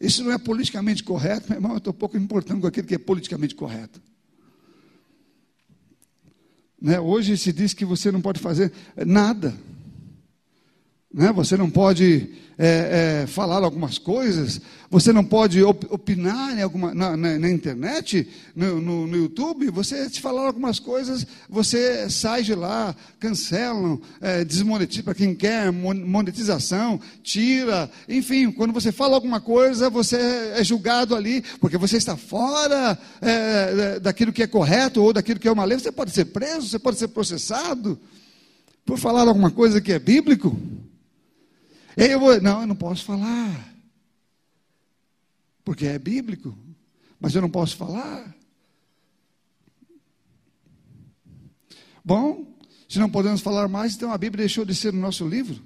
Isso não é politicamente correto, meu irmão. Eu estou pouco importando com aquilo que é politicamente correto. Né? Hoje se diz que você não pode fazer nada. Né? Você não pode é, é, falar algumas coisas, você não pode opinar alguma, na, na, na internet, no, no, no, YouTube, você te falar algumas coisas, você sai de lá, cancelam, é, desmonetiza para quem quer, monetização, tira, enfim, quando você fala alguma coisa, você é julgado ali, porque você está fora é, daquilo que é correto ou daquilo que é uma lei, você pode ser preso, você pode ser processado por falar alguma coisa que é bíblico. Eu vou, não, eu não posso falar. Porque é bíblico. Mas eu não posso falar. Bom, se não podemos falar mais, então a Bíblia deixou de ser no nosso livro.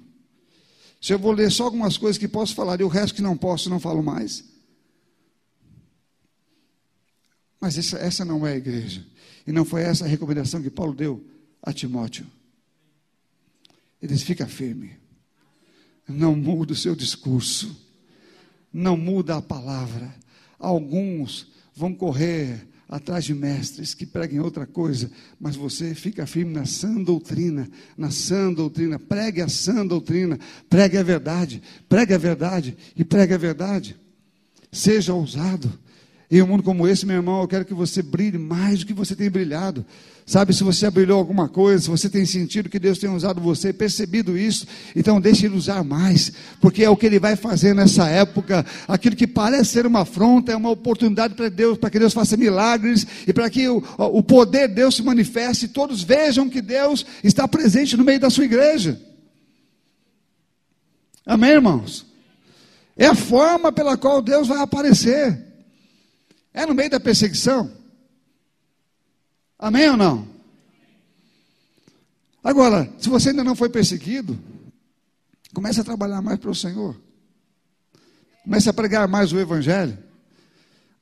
Se eu vou ler só algumas coisas que posso falar e o resto que não posso, não falo mais. Mas essa, essa não é a igreja. E não foi essa a recomendação que Paulo deu a Timóteo. Ele diz: fica firme não muda o seu discurso, não muda a palavra. Alguns vão correr atrás de mestres que preguem outra coisa, mas você fica firme na sã doutrina, na sã doutrina, pregue a sã doutrina, pregue a verdade, pregue a verdade e pregue a verdade. Seja ousado. Em um mundo como esse, meu irmão, eu quero que você brilhe mais do que você tem brilhado. Sabe, se você brilhou alguma coisa, se você tem sentido que Deus tem usado você, percebido isso, então deixe Ele usar mais, porque é o que Ele vai fazer nessa época. Aquilo que parece ser uma afronta é uma oportunidade para Deus, para que Deus faça milagres e para que o, o poder de Deus se manifeste e todos vejam que Deus está presente no meio da sua igreja. Amém, irmãos? É a forma pela qual Deus vai aparecer. É no meio da perseguição. Amém ou não? Agora, se você ainda não foi perseguido, comece a trabalhar mais para o Senhor. Comece a pregar mais o Evangelho.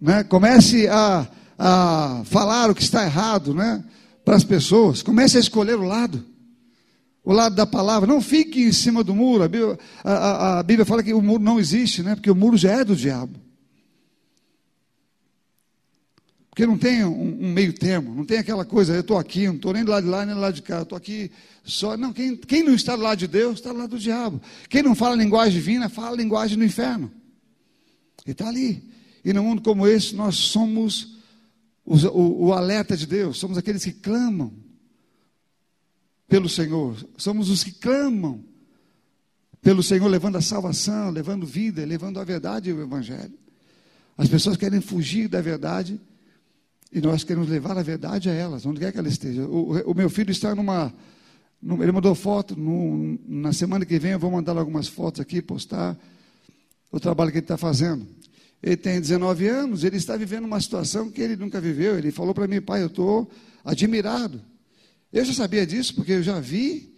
Né? Comece a, a falar o que está errado né? para as pessoas. Comece a escolher o lado. O lado da palavra. Não fique em cima do muro. A Bíblia, a, a, a Bíblia fala que o muro não existe, né? porque o muro já é do diabo. Porque não tem um, um, meio termo, não tem aquela coisa, eu estou aqui, não estou nem do lado de lá, nem do lado de cá, estou aqui só. Não, quem, quem não está do lado de Deus, está do lado do diabo. Quem não fala linguagem divina, fala linguagem do inferno. E está ali. E num mundo como esse, nós somos os, o, o alerta de Deus, somos aqueles que clamam pelo Senhor, somos os que clamam pelo Senhor, levando a salvação, levando vida, levando a verdade e o Evangelho. As pessoas querem fugir da verdade e nós queremos levar a verdade a elas, onde quer que ela esteja. O, o meu filho está numa. Ele mandou foto, na semana que vem eu vou mandar algumas fotos aqui, postar o trabalho que ele está fazendo. Ele tem 19 anos, ele está vivendo uma situação que ele nunca viveu. Ele falou para mim, pai, eu estou admirado. Eu já sabia disso, porque eu já vi,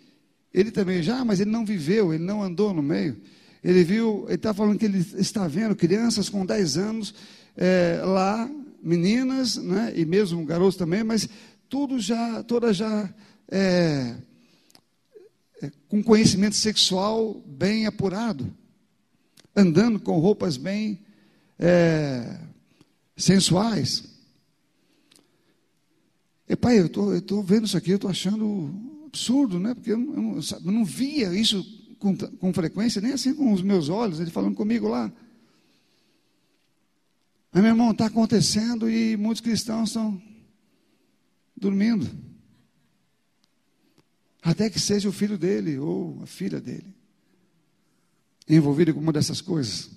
ele também já, mas ele não viveu, ele não andou no meio. Ele viu, ele está falando que ele está vendo crianças com 10 anos é, lá meninas, né, e mesmo garotos também, mas tudo já, todas já é, é, com conhecimento sexual bem apurado, andando com roupas bem é, sensuais. E pai, eu tô, estou vendo isso aqui, eu estou achando absurdo, né? Porque eu não, eu não via isso com, com frequência, nem assim com os meus olhos, ele falando comigo lá. Mas, meu irmão, está acontecendo e muitos cristãos estão dormindo. até que seja o filho dele ou a filha dele envolvido com uma dessas coisas.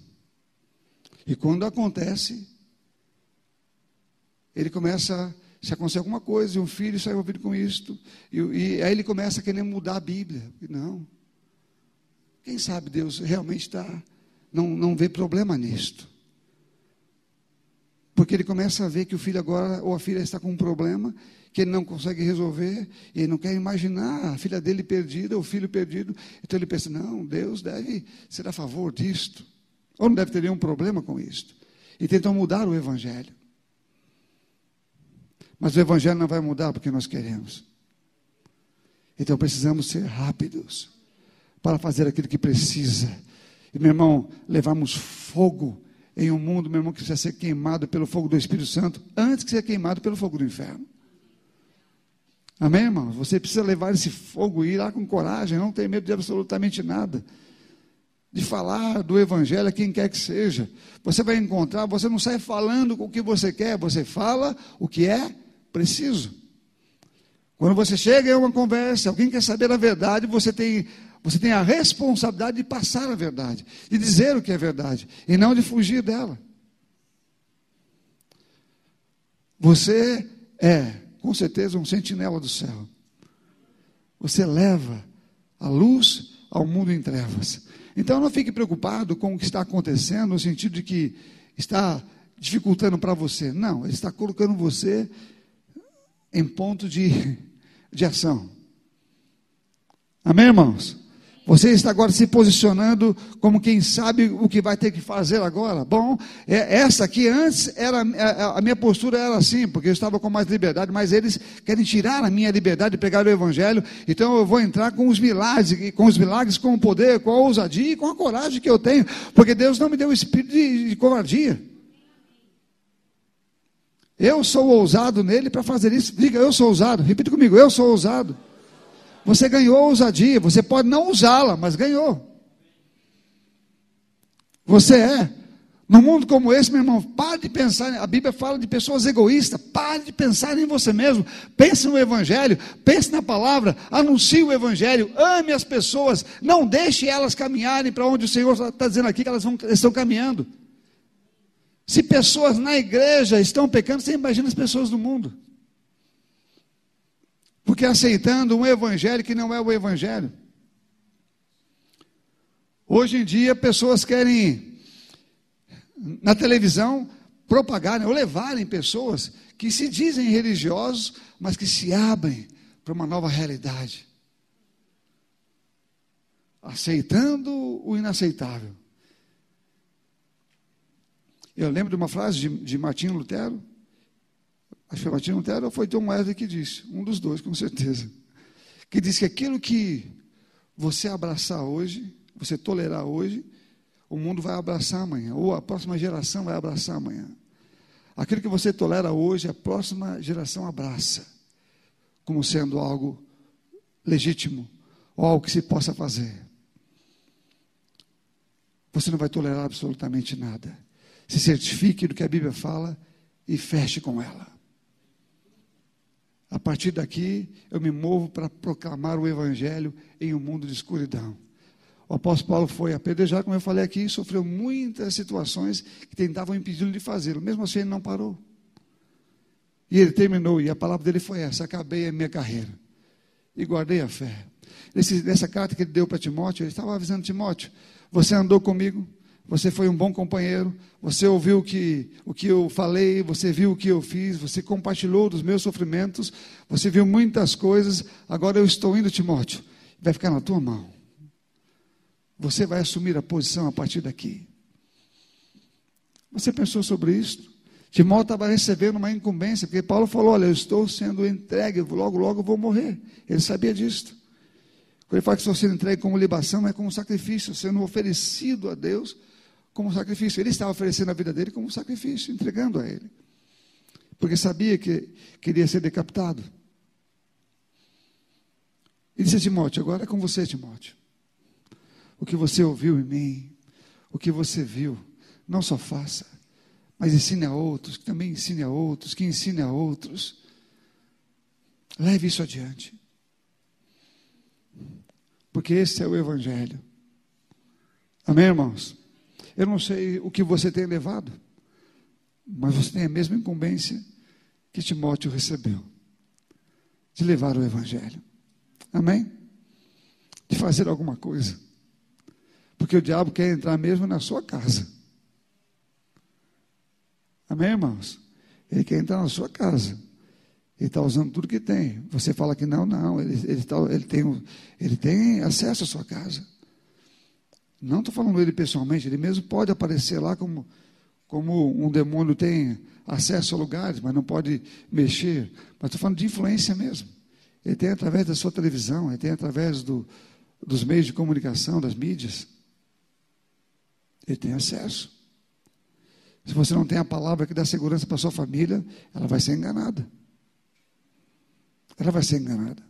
E quando acontece, ele começa, se acontecer alguma coisa, e um filho sai envolvido com isto, e, e aí ele começa a querer mudar a Bíblia. Não. Quem sabe Deus realmente está, não, não vê problema nisto. Porque ele começa a ver que o filho agora, ou a filha está com um problema, que ele não consegue resolver, e ele não quer imaginar a filha dele perdida, o filho perdido. Então ele pensa: não, Deus deve ser a favor disto, ou não deve ter nenhum problema com isto. E tentam mudar o Evangelho. Mas o Evangelho não vai mudar porque nós queremos. Então precisamos ser rápidos para fazer aquilo que precisa. E, meu irmão, levarmos fogo em um mundo, meu irmão, que precisa ser queimado pelo fogo do Espírito Santo, antes que seja queimado pelo fogo do inferno. Amém, irmãos? Você precisa levar esse fogo e ir lá com coragem, não ter medo de absolutamente nada. De falar do Evangelho a quem quer que seja. Você vai encontrar, você não sai falando o que você quer, você fala o que é preciso. Quando você chega em uma conversa, alguém quer saber a verdade, você tem, você tem a responsabilidade de passar a verdade, de dizer o que é verdade, e não de fugir dela. Você é com certeza um sentinela do céu. Você leva a luz ao mundo em trevas. Então não fique preocupado com o que está acontecendo, no sentido de que está dificultando para você. Não, ele está colocando você em ponto de, de ação. Amém, irmãos? Você está agora se posicionando como quem sabe o que vai ter que fazer agora. Bom, é, essa aqui antes era a, minha postura era assim, porque eu estava com mais liberdade, mas eles querem tirar a minha liberdade de pegar o evangelho. Então eu vou entrar com os milagres, com os milagres, com o poder, com a ousadia e com a coragem que eu tenho, porque Deus não me deu o espírito de, de covardia. Eu sou ousado nele para fazer isso. Diga, eu sou ousado. Repita comigo, eu sou ousado. Você ganhou ousadia, você pode não usá-la, mas ganhou. Você é. Num mundo como esse, meu irmão, pare de pensar, a Bíblia fala de pessoas egoístas, pare de pensar em você mesmo, pense no Evangelho, pense na palavra, anuncie o Evangelho, ame as pessoas, não deixe elas caminharem para onde o Senhor está dizendo aqui que elas vão, estão caminhando. Se pessoas na igreja estão pecando, você imagina as pessoas do mundo. Porque aceitando um evangelho que não é o evangelho. Hoje em dia, pessoas querem, na televisão, propagarem ou levarem pessoas que se dizem religiosos, mas que se abrem para uma nova realidade. Aceitando o inaceitável. Eu lembro de uma frase de, de Martinho Lutero, Martinho Lutero ou foi John Wesley que disse, um dos dois, com certeza. Que disse que aquilo que você abraçar hoje, você tolerar hoje, o mundo vai abraçar amanhã, ou a próxima geração vai abraçar amanhã. Aquilo que você tolera hoje, a próxima geração abraça, como sendo algo legítimo, ou algo que se possa fazer. Você não vai tolerar absolutamente nada. Se certifique do que a Bíblia fala e feche com ela. A partir daqui, eu me movo para proclamar o Evangelho em um mundo de escuridão. O apóstolo Paulo foi apedrejado, como eu falei aqui, sofreu muitas situações que tentavam impedir de fazê-lo. Mesmo assim, ele não parou. E ele terminou, e a palavra dele foi essa: acabei a minha carreira e guardei a fé. Nesse, nessa carta que ele deu para Timóteo, ele estava avisando Timóteo: Você andou comigo, você foi um bom companheiro, você ouviu o que, o que eu falei, você viu o que eu fiz, você compartilhou dos meus sofrimentos, você viu muitas coisas. Agora eu estou indo, Timóteo, vai ficar na tua mão. Você vai assumir a posição a partir daqui. Você pensou sobre isso? Timóteo estava recebendo uma incumbência, porque Paulo falou: Olha, eu estou sendo entregue, logo, logo eu vou morrer. Ele sabia disso. Quando ele fala que estou sendo entregue como libação, é como sacrifício, sendo oferecido a Deus como sacrifício. Ele estava oferecendo a vida dele como sacrifício, entregando a ele. Porque sabia que queria ser decapitado. E disse a Timóteo: Agora é com você, Timóteo. O que você ouviu em mim, o que você viu, não só faça, mas ensine a outros, que também ensine a outros, que ensine a outros. Leve isso adiante. Porque esse é o Evangelho. Amém, irmãos? Eu não sei o que você tem levado, mas você tem a mesma incumbência que Timóteo recebeu de levar o Evangelho. Amém? De fazer alguma coisa. Porque o diabo quer entrar mesmo na sua casa. Amém, irmãos? Ele quer entrar na sua casa. Ele está usando tudo que tem. Você fala que não, não. Ele, ele, tá, ele, tem, ele tem acesso à sua casa. Não estou falando ele pessoalmente, ele mesmo pode aparecer lá como, como um demônio tem acesso a lugares, mas não pode mexer. Mas estou falando de influência mesmo. Ele tem através da sua televisão, ele tem através do, dos meios de comunicação, das mídias. Ele tem acesso. Se você não tem a palavra que dá segurança para sua família, ela vai ser enganada ela vai ser enganada.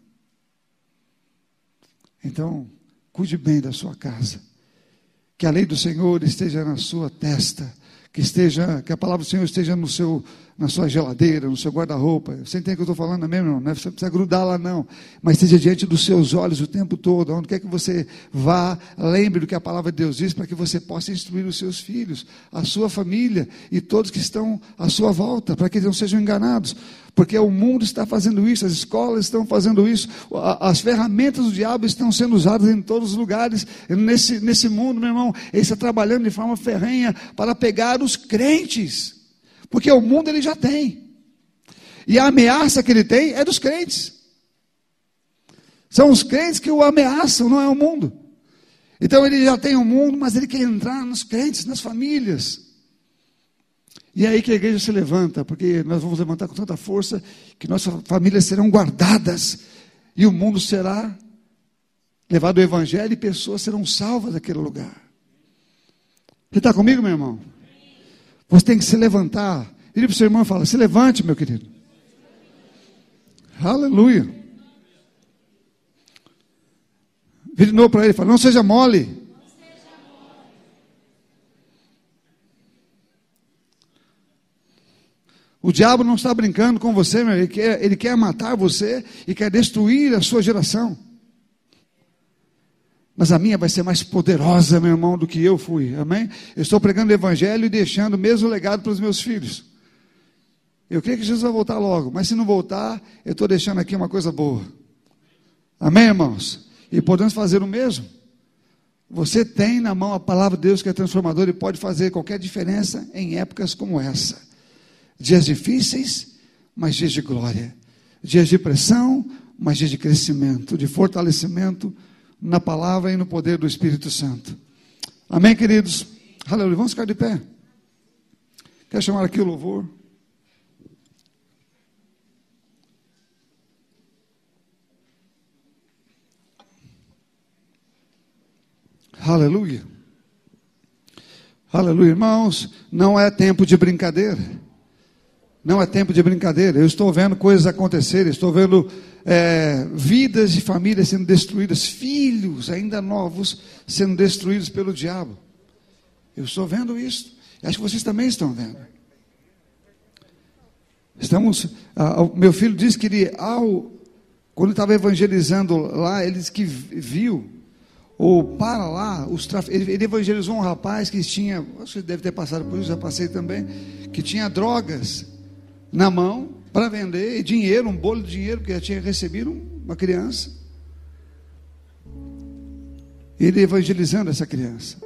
Então, cuide bem da sua casa. Que a lei do Senhor esteja na sua testa, que esteja, que a palavra do Senhor esteja no seu na sua geladeira, no seu guarda-roupa. Você entende o que eu estou falando mesmo? Não, não é, você precisa grudar lá, não. Mas esteja diante dos seus olhos o tempo todo. Onde quer que você vá, lembre do que a palavra de Deus diz, para que você possa instruir os seus filhos, a sua família e todos que estão à sua volta, para que eles não sejam enganados. Porque o mundo está fazendo isso, as escolas estão fazendo isso, as ferramentas do diabo estão sendo usadas em todos os lugares. Nesse, nesse mundo, meu irmão, ele está trabalhando de forma ferrenha para pegar os crentes. Porque o mundo ele já tem. E a ameaça que ele tem é dos crentes. São os crentes que o ameaçam, não é o mundo. Então ele já tem o mundo, mas ele quer entrar nos crentes, nas famílias. E é aí que a igreja se levanta, porque nós vamos levantar com tanta força que nossas famílias serão guardadas e o mundo será levado ao evangelho e pessoas serão salvas daquele lugar. Você está comigo, meu irmão? Você tem que se levantar. Vire para o seu irmão e fala: se levante, meu querido. Aleluia. Vire novo para ele e fala: não seja mole. O diabo não está brincando com você, meu. Ele quer, ele quer matar você e quer destruir a sua geração. Mas a minha vai ser mais poderosa, meu irmão, do que eu fui. Amém? Eu estou pregando o evangelho e deixando o mesmo legado para os meus filhos. Eu creio que Jesus vai voltar logo, mas se não voltar, eu estou deixando aqui uma coisa boa. Amém, irmãos? E podemos fazer o mesmo. Você tem na mão a palavra de Deus que é transformadora e pode fazer qualquer diferença em épocas como essa. Dias difíceis, mas dias de glória. Dias de pressão, mas dias de crescimento, de fortalecimento na palavra e no poder do Espírito Santo. Amém, queridos? Aleluia. Vamos ficar de pé. Quer chamar aqui o louvor? Aleluia. Aleluia, irmãos. Não é tempo de brincadeira. Não é tempo de brincadeira. Eu estou vendo coisas acontecerem. Estou vendo é, vidas de famílias sendo destruídas, filhos ainda novos sendo destruídos pelo diabo. Eu estou vendo isso. Acho que vocês também estão vendo. Estamos. Ah, meu filho disse que ele, ao, quando estava evangelizando lá, ele disse que viu, ou para lá, os traf... ele, ele evangelizou um rapaz que tinha, você deve ter passado por isso, já passei também, que tinha drogas na mão para vender dinheiro, um bolo de dinheiro, porque já tinha recebido uma criança. Ele evangelizando essa criança.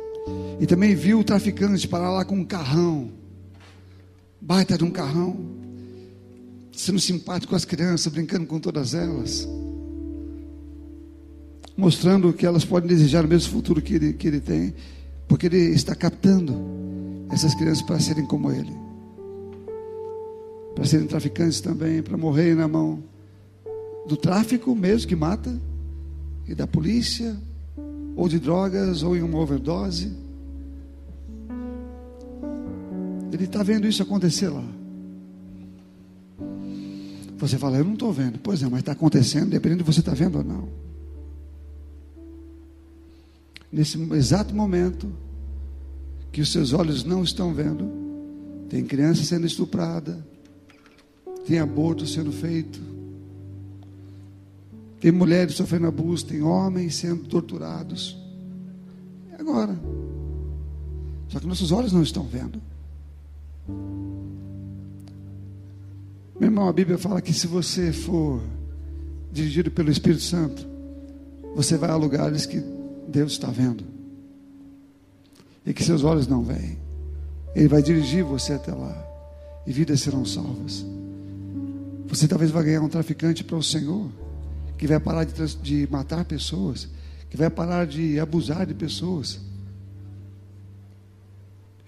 E também viu o traficante parar lá com um carrão, baita de um carrão, sendo simpático com as crianças, brincando com todas elas, mostrando que elas podem desejar o mesmo futuro que ele, que ele tem, porque ele está captando essas crianças para serem como ele para serem traficantes também, para morrerem na mão do tráfico mesmo que mata, e da polícia, ou de drogas, ou em uma overdose. Ele está vendo isso acontecer lá. Você fala, eu não estou vendo. Pois é, mas está acontecendo, dependendo de você está vendo ou não. Nesse exato momento, que os seus olhos não estão vendo, tem criança sendo estuprada, tem aborto sendo feito, tem mulheres sofrendo abuso, tem homens sendo torturados. E agora? Só que nossos olhos não estão vendo. Meu irmão, a Bíblia fala que se você for dirigido pelo Espírito Santo, você vai a lugares que Deus está vendo e que seus olhos não veem. Ele vai dirigir você até lá e vidas serão salvas. Você talvez vai ganhar um traficante para o Senhor que vai parar de, de matar pessoas, que vai parar de abusar de pessoas.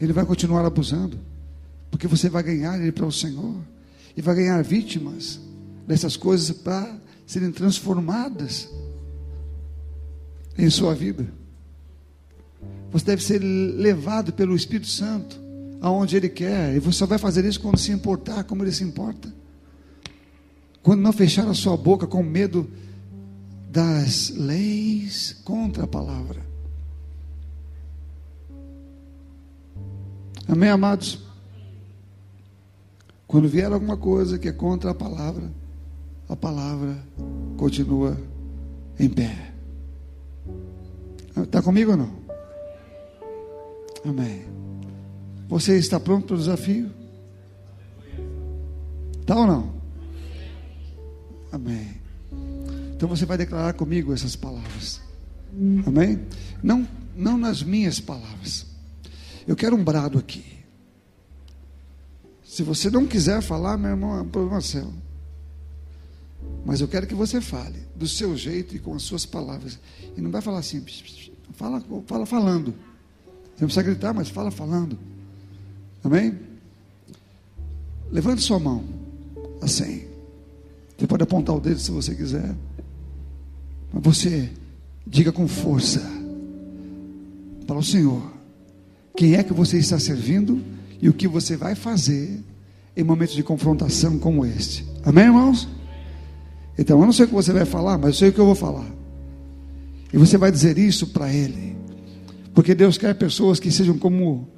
Ele vai continuar abusando, porque você vai ganhar ele para o Senhor e vai ganhar vítimas dessas coisas para serem transformadas em sua vida. Você deve ser levado pelo Espírito Santo aonde Ele quer, e você só vai fazer isso quando se importar como Ele se importa. Quando não fechar a sua boca com medo das leis contra a palavra. Amém, amados? Quando vier alguma coisa que é contra a palavra, a palavra continua em pé. Está comigo ou não? Amém. Você está pronto para o desafio? Está ou não? Amém. Então você vai declarar comigo essas palavras. Amém? Não, não nas minhas palavras. Eu quero um brado aqui. Se você não quiser falar, meu irmão, é um problema seu. Mas eu quero que você fale do seu jeito e com as suas palavras. E não vai falar assim, fala, fala falando. Você não precisa gritar, mas fala falando. Amém? Levante sua mão. Assim. Você pode apontar o dedo se você quiser. Mas você diga com força para o Senhor quem é que você está servindo e o que você vai fazer em momentos de confrontação como este. Amém, irmãos? Então, eu não sei o que você vai falar, mas eu sei o que eu vou falar. E você vai dizer isso para Ele. Porque Deus quer pessoas que sejam como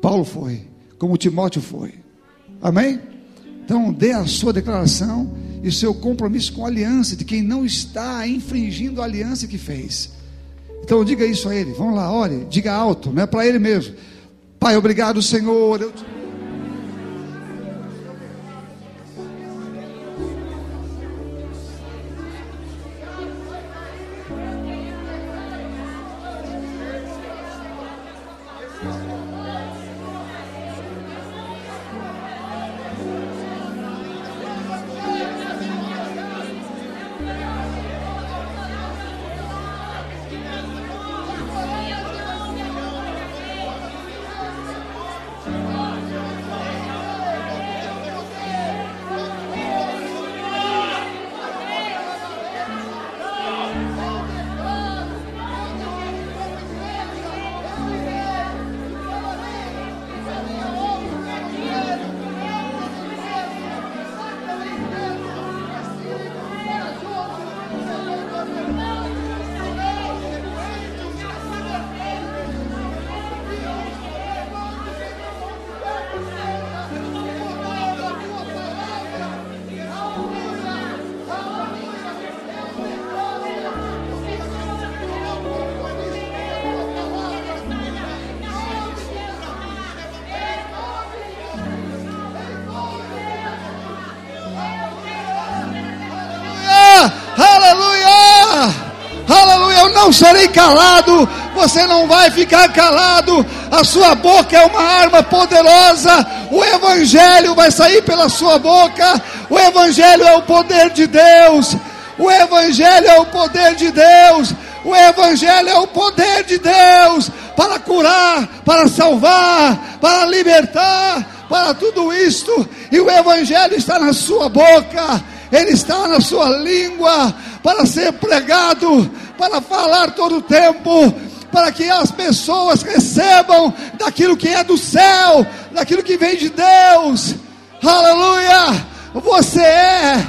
Paulo foi, como Timóteo foi. Amém? Então, dê a sua declaração e seu compromisso com a aliança de quem não está infringindo a aliança que fez. Então, diga isso a Ele. Vamos lá, ore, diga alto, não é para Ele mesmo. Pai, obrigado, Senhor. Eu não serei calado, você não vai ficar calado, a sua boca é uma arma poderosa, o Evangelho vai sair pela sua boca, o Evangelho é o poder de Deus, o Evangelho é o poder de Deus, o Evangelho é o poder de Deus para curar, para salvar, para libertar, para tudo isto, e o Evangelho está na sua boca, ele está na sua língua, para ser pregado, para falar todo o tempo, para que as pessoas recebam daquilo que é do céu, daquilo que vem de Deus. Aleluia! Você é,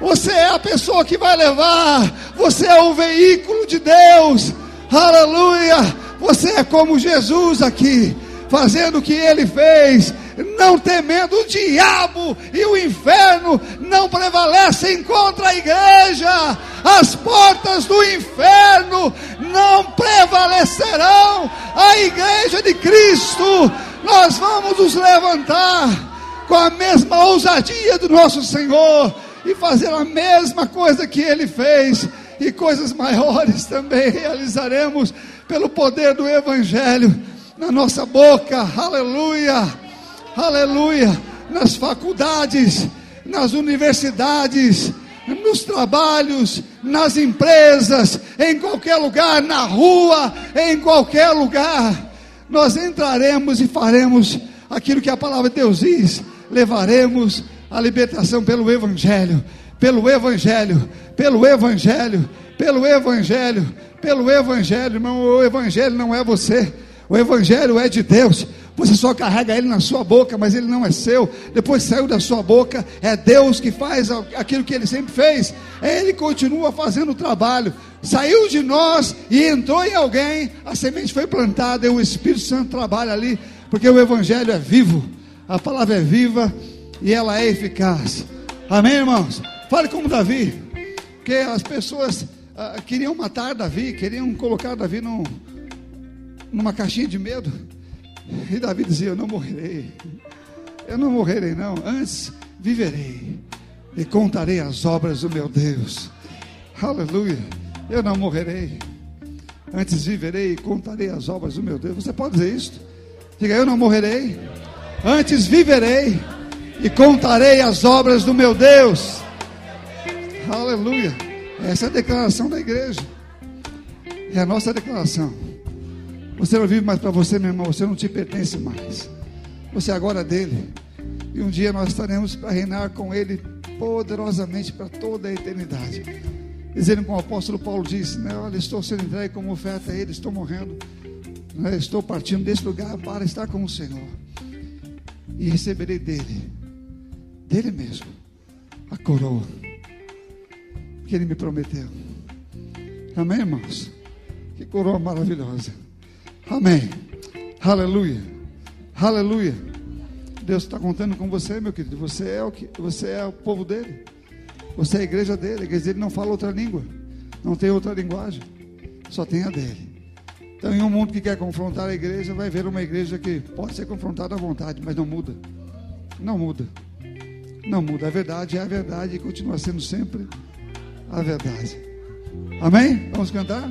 você é a pessoa que vai levar, você é o veículo de Deus. Aleluia! Você é como Jesus aqui, fazendo o que ele fez, não temendo o diabo e o inferno não prevalecem contra a igreja. as portas do inferno não prevalecerão. A igreja de Cristo, nós vamos nos levantar com a mesma ousadia do nosso Senhor e fazer a mesma coisa que ele fez e coisas maiores também realizaremos pelo poder do Evangelho na nossa boca, aleluia, aleluia, nas faculdades, nas universidades, nos trabalhos, nas empresas, em qualquer lugar, na rua, em qualquer lugar, nós entraremos e faremos aquilo que a palavra de Deus diz, levaremos a libertação pelo Evangelho, pelo Evangelho, pelo Evangelho, pelo Evangelho, pelo Evangelho, irmão, o Evangelho não é você, o Evangelho é de Deus. Você só carrega ele na sua boca, mas ele não é seu. Depois saiu da sua boca, é Deus que faz aquilo que ele sempre fez. Ele continua fazendo o trabalho. Saiu de nós e entrou em alguém, a semente foi plantada e o Espírito Santo trabalha ali, porque o Evangelho é vivo, a palavra é viva e ela é eficaz. Amém, irmãos? Fale como Davi, porque as pessoas ah, queriam matar Davi, queriam colocar Davi num, numa caixinha de medo. E Davi dizia: Eu não morrerei, eu não morrerei, não. Antes viverei e contarei as obras do meu Deus. Aleluia. Eu não morrerei. Antes viverei e contarei as obras do meu Deus. Você pode dizer isso? Diga: Eu não morrerei. Antes viverei e contarei as obras do meu Deus. Aleluia. Essa é a declaração da igreja. É a nossa declaração. Você não vive mais para você, meu irmão. Você não te pertence mais. Você agora é dele. E um dia nós estaremos para reinar com ele poderosamente para toda a eternidade. Dizendo como o apóstolo Paulo disse: né, Olha, estou sendo entregue como oferta a ele, estou morrendo. Né, estou partindo desse lugar para estar com o Senhor. E receberei dele, dele mesmo, a coroa que Ele me prometeu. Amém, irmãos? Que coroa maravilhosa. Amém. Aleluia. Aleluia. Deus está contando com você, meu querido. Você é o que? Você é o povo dele. Você é a igreja dele. A igreja dele não fala outra língua. Não tem outra linguagem. Só tem a dele. Então, em um mundo que quer confrontar a igreja, vai ver uma igreja que pode ser confrontada à vontade, mas não muda. Não muda. Não muda. A verdade é a verdade e continua sendo sempre a verdade. Amém? Vamos cantar?